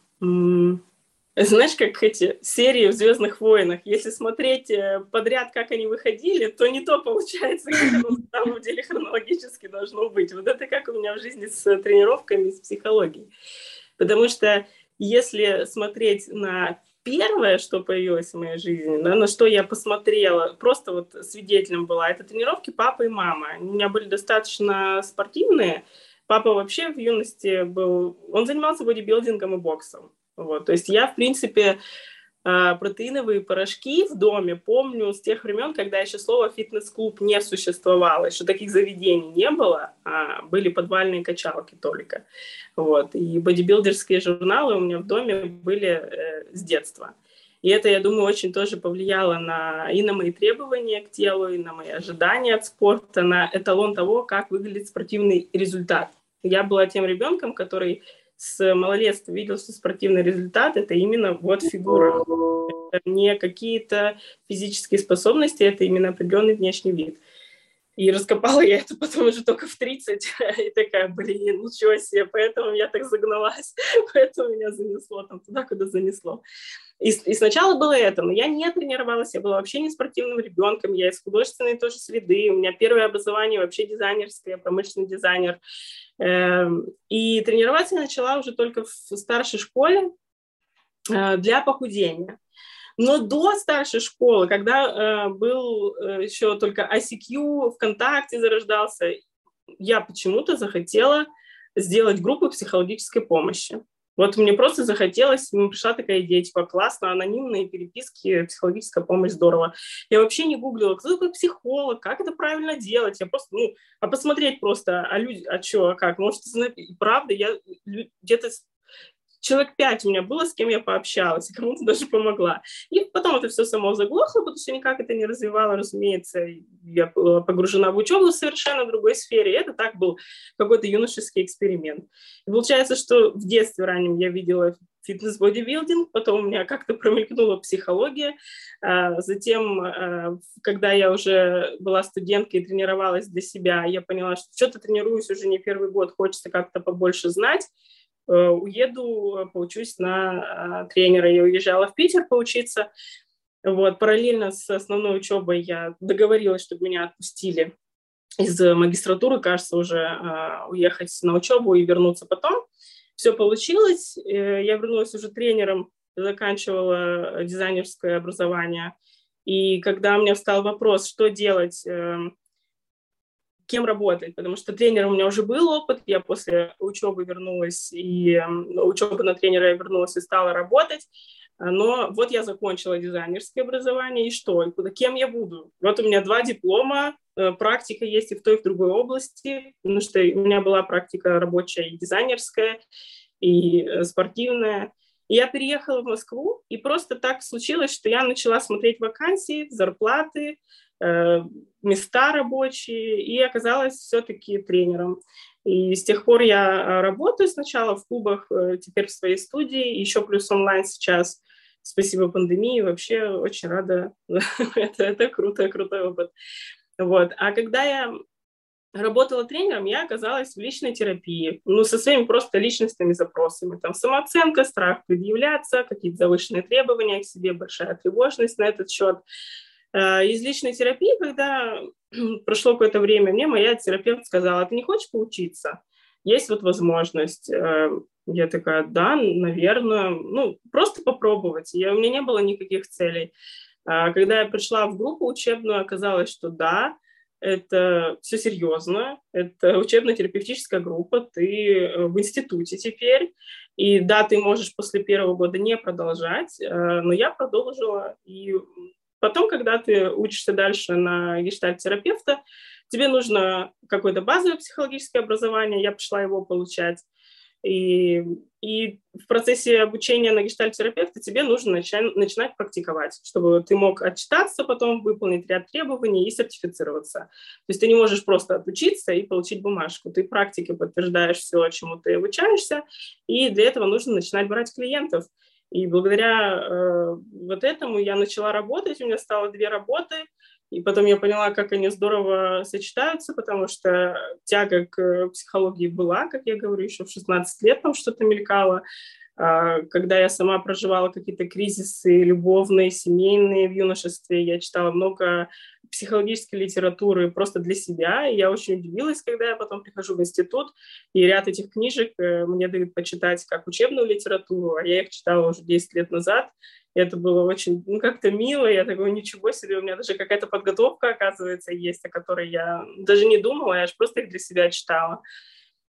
Знаешь, как эти серии в «Звездных войнах». Если смотреть э, подряд, как они выходили, то не то получается, как оно на самом деле хронологически должно быть. Вот это как у меня в жизни с тренировками, с психологией. Потому что если смотреть на первое, что появилось в моей жизни, да, на что я посмотрела, просто вот свидетелем была, это тренировки папы и мамы. У меня были достаточно спортивные. Папа вообще в юности был... Он занимался бодибилдингом и боксом. Вот. То есть я, в принципе, протеиновые порошки в доме помню с тех времен, когда еще слово фитнес-клуб не существовало, еще таких заведений не было, а были подвальные качалки только. Вот. И бодибилдерские журналы у меня в доме были э, с детства. И это, я думаю, очень тоже повлияло на, и на мои требования к телу, и на мои ожидания от спорта, на эталон того, как выглядит спортивный результат. Я была тем ребенком, который с малолетства видел, что спортивный результат – это именно вот фигура. Это не какие-то физические способности, это именно определенный внешний вид. И раскопала я это потом уже только в 30, и такая, блин, ничего себе, поэтому я так загналась, поэтому меня занесло там туда, куда занесло. И, и сначала было это, но я не тренировалась, я была вообще не спортивным ребенком, я из художественной тоже среды, у меня первое образование вообще дизайнерское, промышленный дизайнер. Эм, и тренироваться я начала уже только в старшей школе э, для похудения. Но до старшей школы, когда э, был э, еще только ICQ, ВКонтакте зарождался, я почему-то захотела сделать группу психологической помощи. Вот мне просто захотелось, мне пришла такая идея, типа, классно, анонимные переписки, психологическая помощь, здорово. Я вообще не гуглила, кто такой психолог, как это правильно делать. Я просто, ну, а посмотреть просто, а люди, а что, а как, может, правда, я где-то человек пять у меня было, с кем я пообщалась, кому-то даже помогла. И потом это все само заглохло, потому что никак это не развивало, разумеется. Я была погружена в учебу в совершенно другой сфере. И это так был какой-то юношеский эксперимент. И получается, что в детстве раннем я видела фитнес-бодибилдинг, потом у меня как-то промелькнула психология. А, затем, а, когда я уже была студенткой и тренировалась для себя, я поняла, что что-то тренируюсь уже не первый год, хочется как-то побольше знать. Э, уеду, э, поучусь на а, тренера. Я уезжала в Питер поучиться. Вот, параллельно с основной учебой я договорилась, чтобы меня отпустили из магистратуры, кажется, уже э, уехать на учебу и вернуться потом. Все получилось. Я вернулась уже тренером, заканчивала дизайнерское образование. И когда у меня встал вопрос, что делать, эм, кем работать, потому что тренер у меня уже был опыт, я после учебы вернулась, и учебы на тренера я вернулась и стала работать, но вот я закончила дизайнерское образование, и что, и куда, кем я буду? Вот у меня два диплома, э, практика есть и в той, и в другой области, потому что у меня была практика рабочая и дизайнерская, и э, спортивная, и я переехала в Москву, и просто так случилось, что я начала смотреть вакансии, зарплаты, места рабочие и оказалась все-таки тренером. И с тех пор я э, работаю сначала в клубах, э, теперь в своей студии, еще плюс онлайн сейчас. Спасибо пандемии, вообще очень рада. это, это круто, крутой опыт. Вот. А когда я работала тренером, я оказалась в личной терапии, ну, со своими просто личностными запросами. Там самооценка, страх предъявляться, какие-то завышенные требования к себе, большая тревожность на этот счет. Э, из личной терапии, когда прошло какое-то время, мне моя терапевт сказала, ты не хочешь поучиться? Есть вот возможность. Э, я такая, да, наверное, ну, просто попробовать. Я, у меня не было никаких целей. А когда я пришла в группу учебную, оказалось, что да, это все серьезно, это учебно-терапевтическая группа, ты э, в институте теперь, и да, ты можешь после первого года не продолжать, но я продолжила, и Потом, когда ты учишься дальше на гештальт-терапевта, тебе нужно какое-то базовое психологическое образование, я пошла его получать. И, и в процессе обучения на гештальт-терапевта тебе нужно начать, начинать практиковать, чтобы ты мог отчитаться, потом выполнить ряд требований и сертифицироваться. То есть ты не можешь просто отучиться и получить бумажку. Ты практики подтверждаешь все, чему ты обучаешься, и для этого нужно начинать брать клиентов. И благодаря э, вот этому я начала работать, у меня стало две работы, и потом я поняла, как они здорово сочетаются, потому что тяга к психологии была, как я говорю, еще в 16 лет там что-то мелькало. А, когда я сама проживала какие-то кризисы любовные, семейные в юношестве, я читала много психологической литературы просто для себя, и я очень удивилась, когда я потом прихожу в институт, и ряд этих книжек э, мне дают почитать как учебную литературу, а я их читала уже 10 лет назад, и это было очень, ну, как-то мило, я такой, ничего себе, у меня даже какая-то подготовка, оказывается, есть, о которой я даже не думала, я же просто их для себя читала,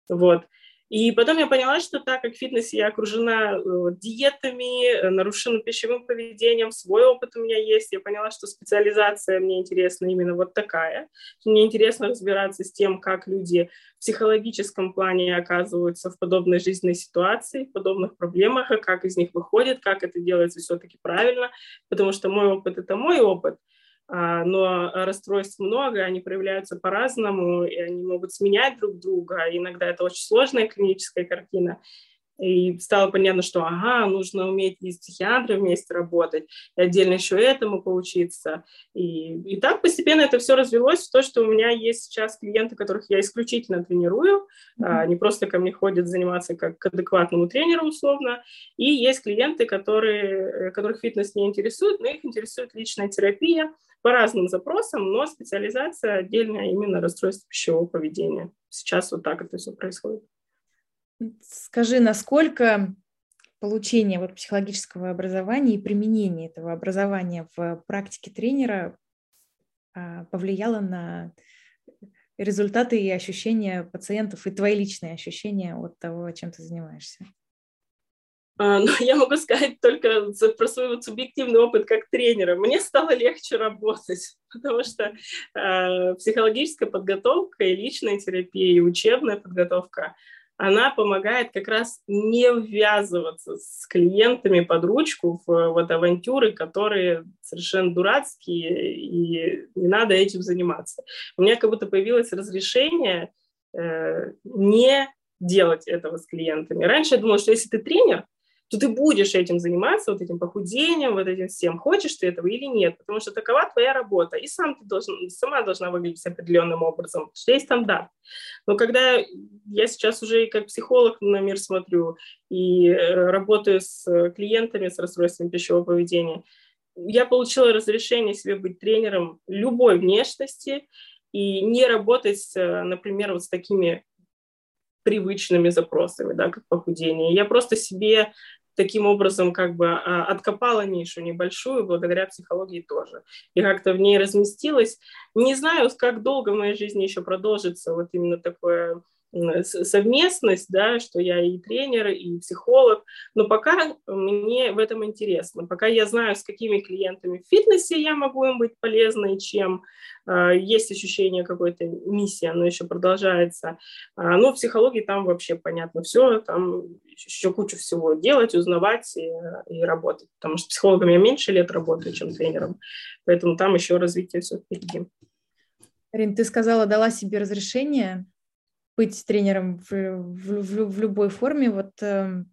вот. И потом я поняла, что так как в фитнесе я окружена э, диетами, э, нарушенным пищевым поведением, свой опыт у меня есть, я поняла, что специализация мне интересна именно вот такая. Мне интересно разбираться с тем, как люди в психологическом плане оказываются в подобной жизненной ситуации, в подобных проблемах, и как из них выходят, как это делается все-таки правильно, потому что мой опыт — это мой опыт, а, но расстройств много, они проявляются по-разному, и они могут сменять друг друга. Иногда это очень сложная клиническая картина. И стало понятно, что ага, нужно уметь и с психиатром вместе работать, и отдельно еще этому поучиться. И, и так постепенно это все развелось в то, что у меня есть сейчас клиенты, которых я исключительно тренирую, mm-hmm. они просто ко мне ходят заниматься как к адекватному тренеру условно, и есть клиенты, которые, которых фитнес не интересует, но их интересует личная терапия по разным запросам, но специализация отдельная именно расстройство пищевого поведения. Сейчас вот так это все происходит. Скажи, насколько получение вот психологического образования и применение этого образования в практике тренера а, повлияло на результаты и ощущения пациентов и твои личные ощущения от того, чем ты занимаешься? А, но я могу сказать только про свой вот субъективный опыт как тренера. Мне стало легче работать, потому что э, психологическая подготовка и личная терапия, и учебная подготовка – она помогает как раз не ввязываться с клиентами под ручку в вот авантюры, которые совершенно дурацкие, и не надо этим заниматься. У меня как будто появилось разрешение э, не делать этого с клиентами. Раньше я думала, что если ты тренер, то ты будешь этим заниматься, вот этим похудением, вот этим всем, хочешь ты этого или нет, потому что такова твоя работа, и сам ты должен, сама должна выглядеть определенным образом, что есть стандарт. Но когда я сейчас уже как психолог на мир смотрю и э, работаю с клиентами с расстройством пищевого поведения, я получила разрешение себе быть тренером любой внешности и не работать, например, вот с такими привычными запросами, да, как похудение. Я просто себе таким образом как бы а, откопала нишу небольшую, благодаря психологии тоже. И как-то в ней разместилась. Не знаю, как долго в моей жизни еще продолжится вот именно такое совместность, да, что я и тренер, и психолог, но пока мне в этом интересно, пока я знаю, с какими клиентами в фитнесе я могу им быть полезной, чем э, есть ощущение какой-то миссии, оно еще продолжается. А, ну, в психологии там вообще понятно все, там еще кучу всего делать, узнавать и, и работать, потому что психологом я меньше лет работаю, чем тренером, поэтому там еще развитие все впереди. Рин, ты сказала, дала себе разрешение быть тренером в, в, в, в любой форме. Вот э,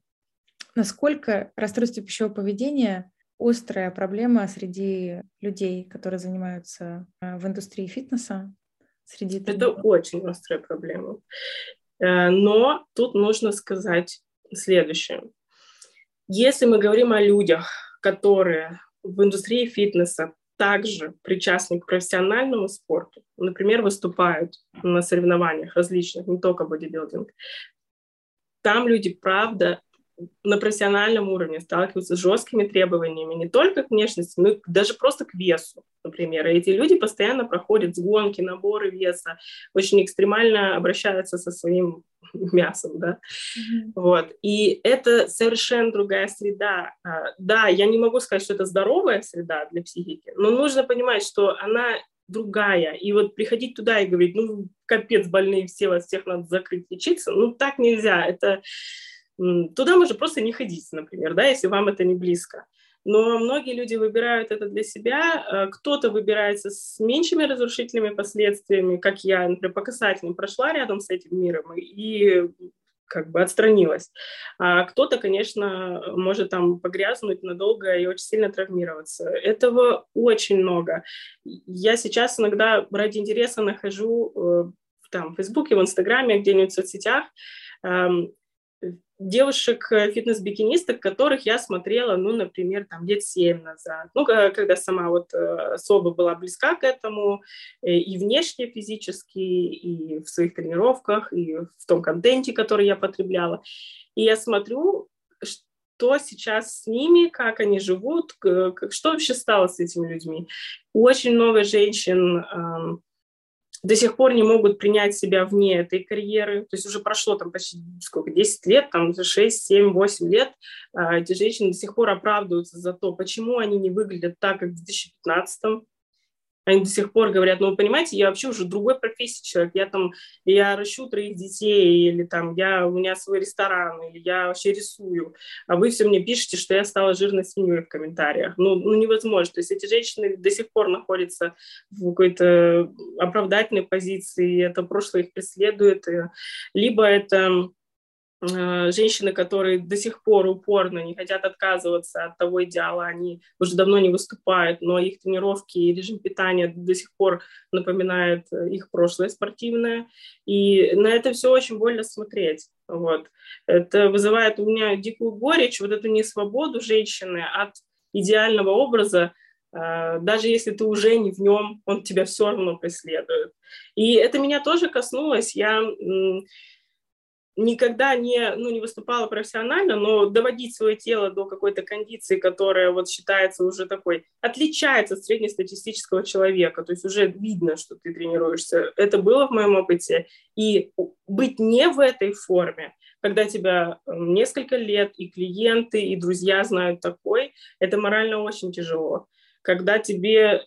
насколько расстройство пищевого поведения острая проблема среди людей, которые занимаются э, в индустрии фитнеса? Среди Это очень острая проблема. Э, но тут нужно сказать следующее. Если мы говорим о людях, которые в индустрии фитнеса также причастны к профессиональному спорту, например, выступают на соревнованиях различных, не только бодибилдинг, там люди, правда, на профессиональном уровне сталкиваются с жесткими требованиями не только к внешности, но и даже просто к весу, например. И эти люди постоянно проходят сгонки, наборы веса, очень экстремально обращаются со своим мясом, да, mm-hmm. вот. И это совершенно другая среда. А, да, я не могу сказать, что это здоровая среда для психики, но нужно понимать, что она другая. И вот приходить туда и говорить, ну, капец, больные все, вас всех надо закрыть, лечиться, ну, так нельзя. Это Туда можно просто не ходить, например, да, если вам это не близко. Но многие люди выбирают это для себя. Э, кто-то выбирается с меньшими разрушительными последствиями, как я, например, по касательным прошла рядом с этим миром и как бы отстранилась. А кто-то, конечно, может там погрязнуть надолго и очень сильно травмироваться. Этого очень много. Я сейчас иногда ради интереса нахожу э, там в Фейсбуке, в Инстаграме, где-нибудь в соцсетях эм, девушек э, фитнес-бикинисток, которых я смотрела, ну, например, там лет семь назад, ну, когда сама вот э, особо была близка к этому э, и внешне физически, и в своих тренировках, и в том контенте, который я потребляла. И я смотрю, что сейчас с ними, как они живут, что вообще стало с этими людьми. Очень много женщин до сих пор не могут принять себя вне этой карьеры. То есть уже прошло там почти сколько, 10 лет, там 6, 7, 8 лет. А, эти женщины до сих пор оправдываются за то, почему они не выглядят так, как в 2015 они до сих пор говорят, ну, вы понимаете, я вообще уже другой профессии человек, я там, я ращу троих детей, или там, я, у меня свой ресторан, или я вообще рисую, а вы все мне пишете, что я стала жирной свиньей в комментариях. Ну, ну, невозможно. То есть эти женщины до сих пор находятся в какой-то оправдательной позиции, это прошлое их преследует, либо это женщины, которые до сих пор упорно не хотят отказываться от того идеала, они уже давно не выступают, но их тренировки и режим питания до сих пор напоминает э, их прошлое спортивное. И на это все очень больно смотреть. Вот. Это вызывает у меня дикую горечь, вот эту несвободу женщины от идеального образа, э, даже если ты уже не в нем, он тебя все равно преследует. И это меня тоже коснулось. Я никогда не, ну, не выступала профессионально, но доводить свое тело до какой-то кондиции, которая вот считается уже такой, отличается от среднестатистического человека, то есть уже видно, что ты тренируешься. Это было в моем опыте. И быть не в этой форме, когда тебя несколько лет и клиенты, и друзья знают такой, это морально очень тяжело. Когда тебе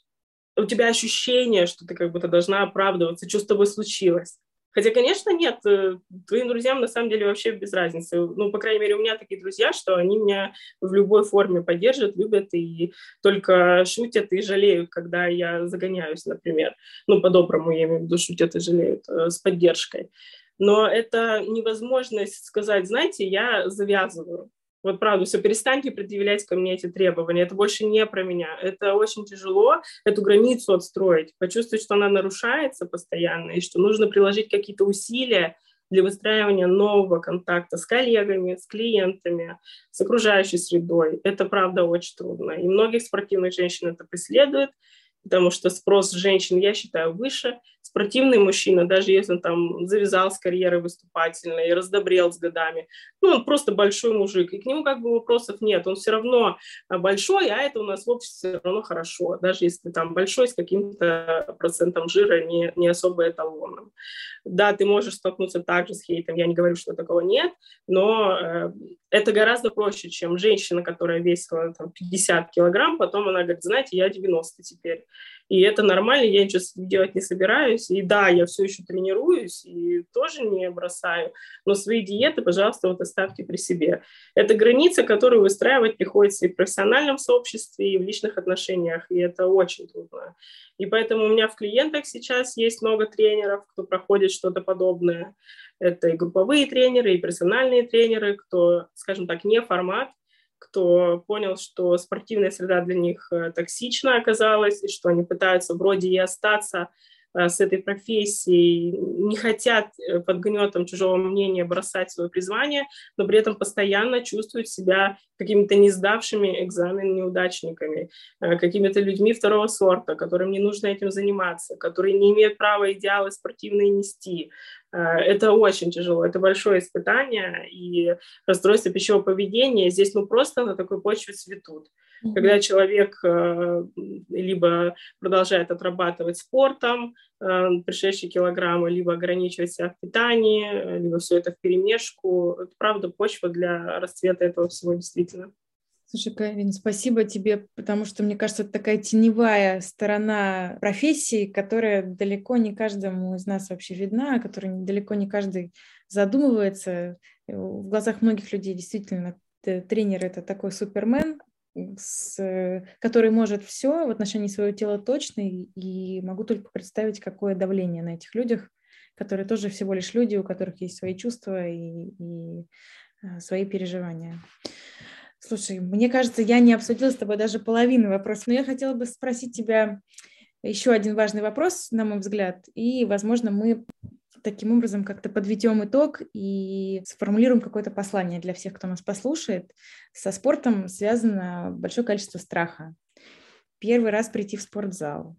у тебя ощущение, что ты как будто должна оправдываться, что с тобой случилось. Хотя, конечно, нет, э, твоим друзьям на самом деле вообще без разницы. Ну, по крайней мере, у меня такие друзья, что они меня в любой форме поддержат, любят и только шутят и жалеют, когда я загоняюсь, например. Ну, по-доброму, я имею в виду, шутят и жалеют э, с поддержкой. Но это невозможность сказать, знаете, я завязываю. Вот правда, все, перестаньте предъявлять ко мне эти требования. Это больше не про меня. Это очень тяжело, эту границу отстроить, почувствовать, что она нарушается постоянно, и что нужно приложить какие-то усилия для выстраивания нового контакта с коллегами, с клиентами, с окружающей средой. Это, правда, очень трудно. И многих спортивных женщин это преследует, потому что спрос женщин, я считаю, выше. Спортивный мужчина, даже если он там завязал с карьерой выступательной и раздобрел с годами, ну, он просто большой мужик, и к нему как бы вопросов нет, он все равно а, большой, а это у нас в обществе все равно хорошо, даже если там большой с каким-то процентом жира, не, не особо эталонным. Да, ты можешь столкнуться также с хейтом, я не говорю, что такого нет, но э, это гораздо проще, чем женщина, которая весила там, 50 килограмм, потом она говорит, знаете, я 90 теперь. И это нормально, я ничего делать не собираюсь. И да, я все еще тренируюсь и тоже не бросаю, но свои диеты, пожалуйста, вот оставьте при себе. Это граница, которую выстраивать приходится и в профессиональном сообществе, и в личных отношениях, и это очень трудно. И поэтому у меня в клиентах сейчас есть много тренеров, кто проходит что-то подобное. Это и групповые тренеры, и персональные тренеры, кто, скажем так, не формат, кто понял, что спортивная среда для них э, токсична оказалась, и что они пытаются вроде и остаться с этой профессией, не хотят э, под гнетом чужого мнения бросать свое призвание, но при этом постоянно чувствуют себя какими-то не сдавшими экзамен неудачниками, какими-то людьми второго сорта, которым не нужно этим заниматься, которые не имеют права идеалы спортивные нести, Э, это очень тяжело, это большое испытание, и расстройство пищевого поведения здесь ну просто на такой почве цветут. Mm-hmm. Когда человек э, либо продолжает отрабатывать спортом э, пришедшие килограммы, либо ограничивать себя в питании, либо все это в перемешку, это правда почва для расцвета этого всего действительно. Слушай, Карин, спасибо тебе, потому что, мне кажется, это такая теневая сторона профессии, которая далеко не каждому из нас вообще видна, о которой далеко не каждый задумывается. В глазах многих людей действительно тренер – это такой супермен, с, который может все в отношении своего тела точно, и могу только представить, какое давление на этих людях, которые тоже всего лишь люди, у которых есть свои чувства и, и а, свои переживания. Слушай, мне кажется, я не обсудила с тобой даже половину вопросов, но я хотела бы спросить тебя еще один важный вопрос, на мой взгляд, и, возможно, мы таким образом как-то подведем итог и сформулируем какое-то послание для всех, кто нас послушает. Со спортом связано большое количество страха. Первый раз прийти в спортзал,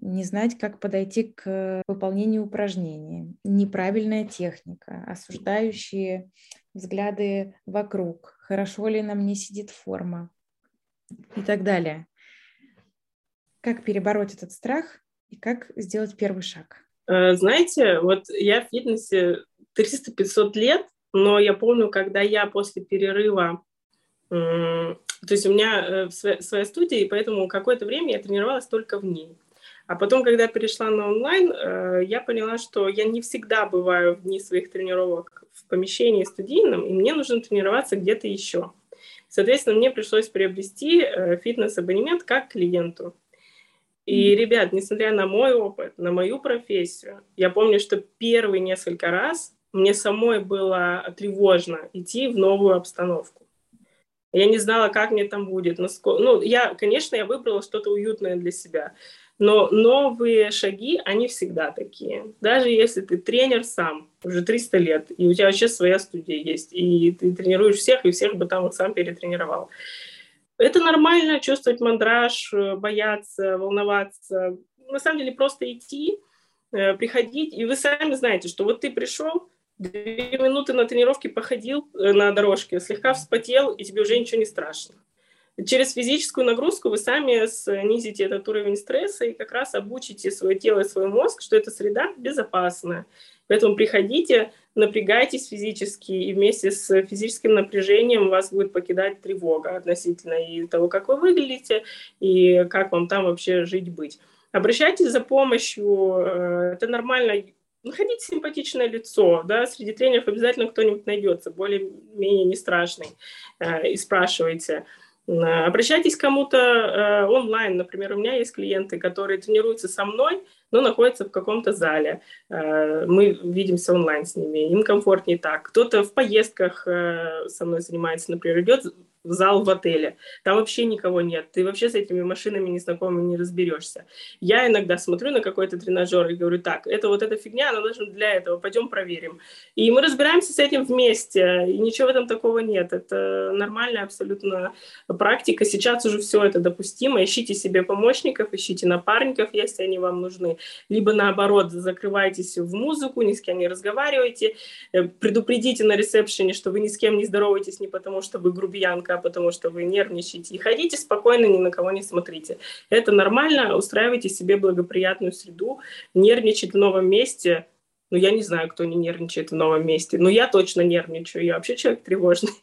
не знать, как подойти к выполнению упражнений, неправильная техника, осуждающие взгляды вокруг, хорошо ли на мне сидит форма и так далее. Как перебороть этот страх и как сделать первый шаг? Э, знаете, вот я в фитнесе 300-500 лет, но я помню, когда я после перерыва, то есть у меня э, своя студия, и поэтому какое-то время я тренировалась только в ней. А потом, когда перешла на онлайн, э, я поняла, что я не всегда бываю в дни своих тренировок в помещении студийном, и мне нужно тренироваться где-то еще. Соответственно, мне пришлось приобрести фитнес-абонемент как клиенту. И, ребят, несмотря на мой опыт, на мою профессию, я помню, что первые несколько раз мне самой было тревожно идти в новую обстановку. Я не знала, как мне там будет. Насколько... Ну, я, конечно, я выбрала что-то уютное для себя. Но новые шаги, они всегда такие. Даже если ты тренер сам, уже 300 лет, и у тебя вообще своя студия есть, и ты тренируешь всех, и всех бы там сам перетренировал. Это нормально чувствовать мандраж, э, бояться, волноваться. На самом деле просто идти, э, приходить, и вы сами знаете, что вот ты пришел, две минуты на тренировке походил э, на дорожке, слегка вспотел, и тебе уже ничего не страшно через физическую нагрузку вы сами снизите этот уровень стресса и как раз обучите свое тело и свой мозг, что эта среда безопасная. Поэтому приходите, напрягайтесь физически, и вместе с физическим напряжением вас будет покидать тревога относительно и того, как вы выглядите, и как вам там вообще жить-быть. Обращайтесь за помощью, э, это нормально, находите симпатичное лицо, да, среди тренеров обязательно кто-нибудь найдется, более-менее не страшный, э, и спрашивайте. Обращайтесь к кому-то э, онлайн. Например, у меня есть клиенты, которые тренируются со мной, но находятся в каком-то зале. Э, мы видимся онлайн с ними, им комфортнее так. Кто-то в поездках э, со мной занимается, например, идет в зал в отеле. Там вообще никого нет. Ты вообще с этими машинами незнакомыми не разберешься. Я иногда смотрю на какой-то тренажер и говорю, так, это вот эта фигня, она должна для этого, пойдем проверим. И мы разбираемся с этим вместе, и ничего в этом такого нет. Это нормальная абсолютно практика. Сейчас уже все это допустимо. Ищите себе помощников, ищите напарников, если они вам нужны. Либо наоборот, закрывайтесь в музыку, ни с кем не разговаривайте, э, предупредите на ресепшене, что вы ни с кем не здороваетесь не потому, что вы грубиянка, пока, потому что вы нервничаете. И ходите спокойно, ни на кого не смотрите. Это нормально, устраивайте себе благоприятную среду. Нервничать в новом месте, ну, я не знаю, кто не нервничает в новом месте, но я точно нервничаю, я вообще человек тревожный.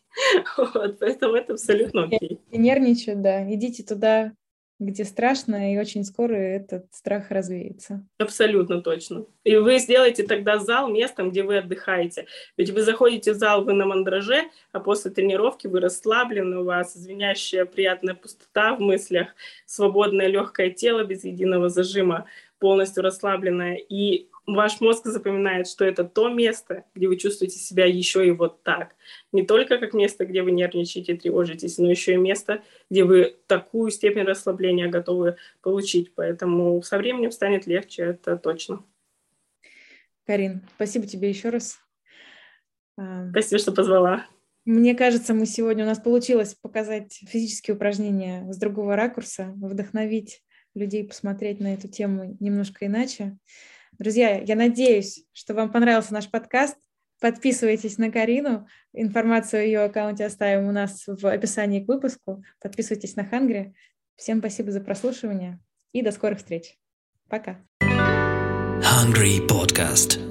Вот, поэтому это абсолютно окей. Нервничаю, да. Идите туда, где страшно, и очень скоро этот страх развеется. Абсолютно точно. И вы сделаете тогда зал местом, где вы отдыхаете. Ведь вы заходите в зал, вы на мандраже, а после тренировки вы расслаблены, у вас звенящая приятная пустота в мыслях, свободное легкое тело без единого зажима, полностью расслабленное. И ваш мозг запоминает, что это то место, где вы чувствуете себя еще и вот так. Не только как место, где вы нервничаете, тревожитесь, но еще и место, где вы такую степень расслабления готовы получить. Поэтому со временем станет легче, это точно. Карин, спасибо тебе еще раз. А, спасибо, что позвала. Мне кажется, мы сегодня у нас получилось показать физические упражнения с другого ракурса, вдохновить людей посмотреть на эту тему немножко иначе. Друзья, я надеюсь, что вам понравился наш подкаст. Подписывайтесь на Карину. Информацию о ее аккаунте оставим у нас в описании к выпуску. Подписывайтесь на Хангри. Всем спасибо за прослушивание и до скорых встреч. Пока. Hungry Podcast.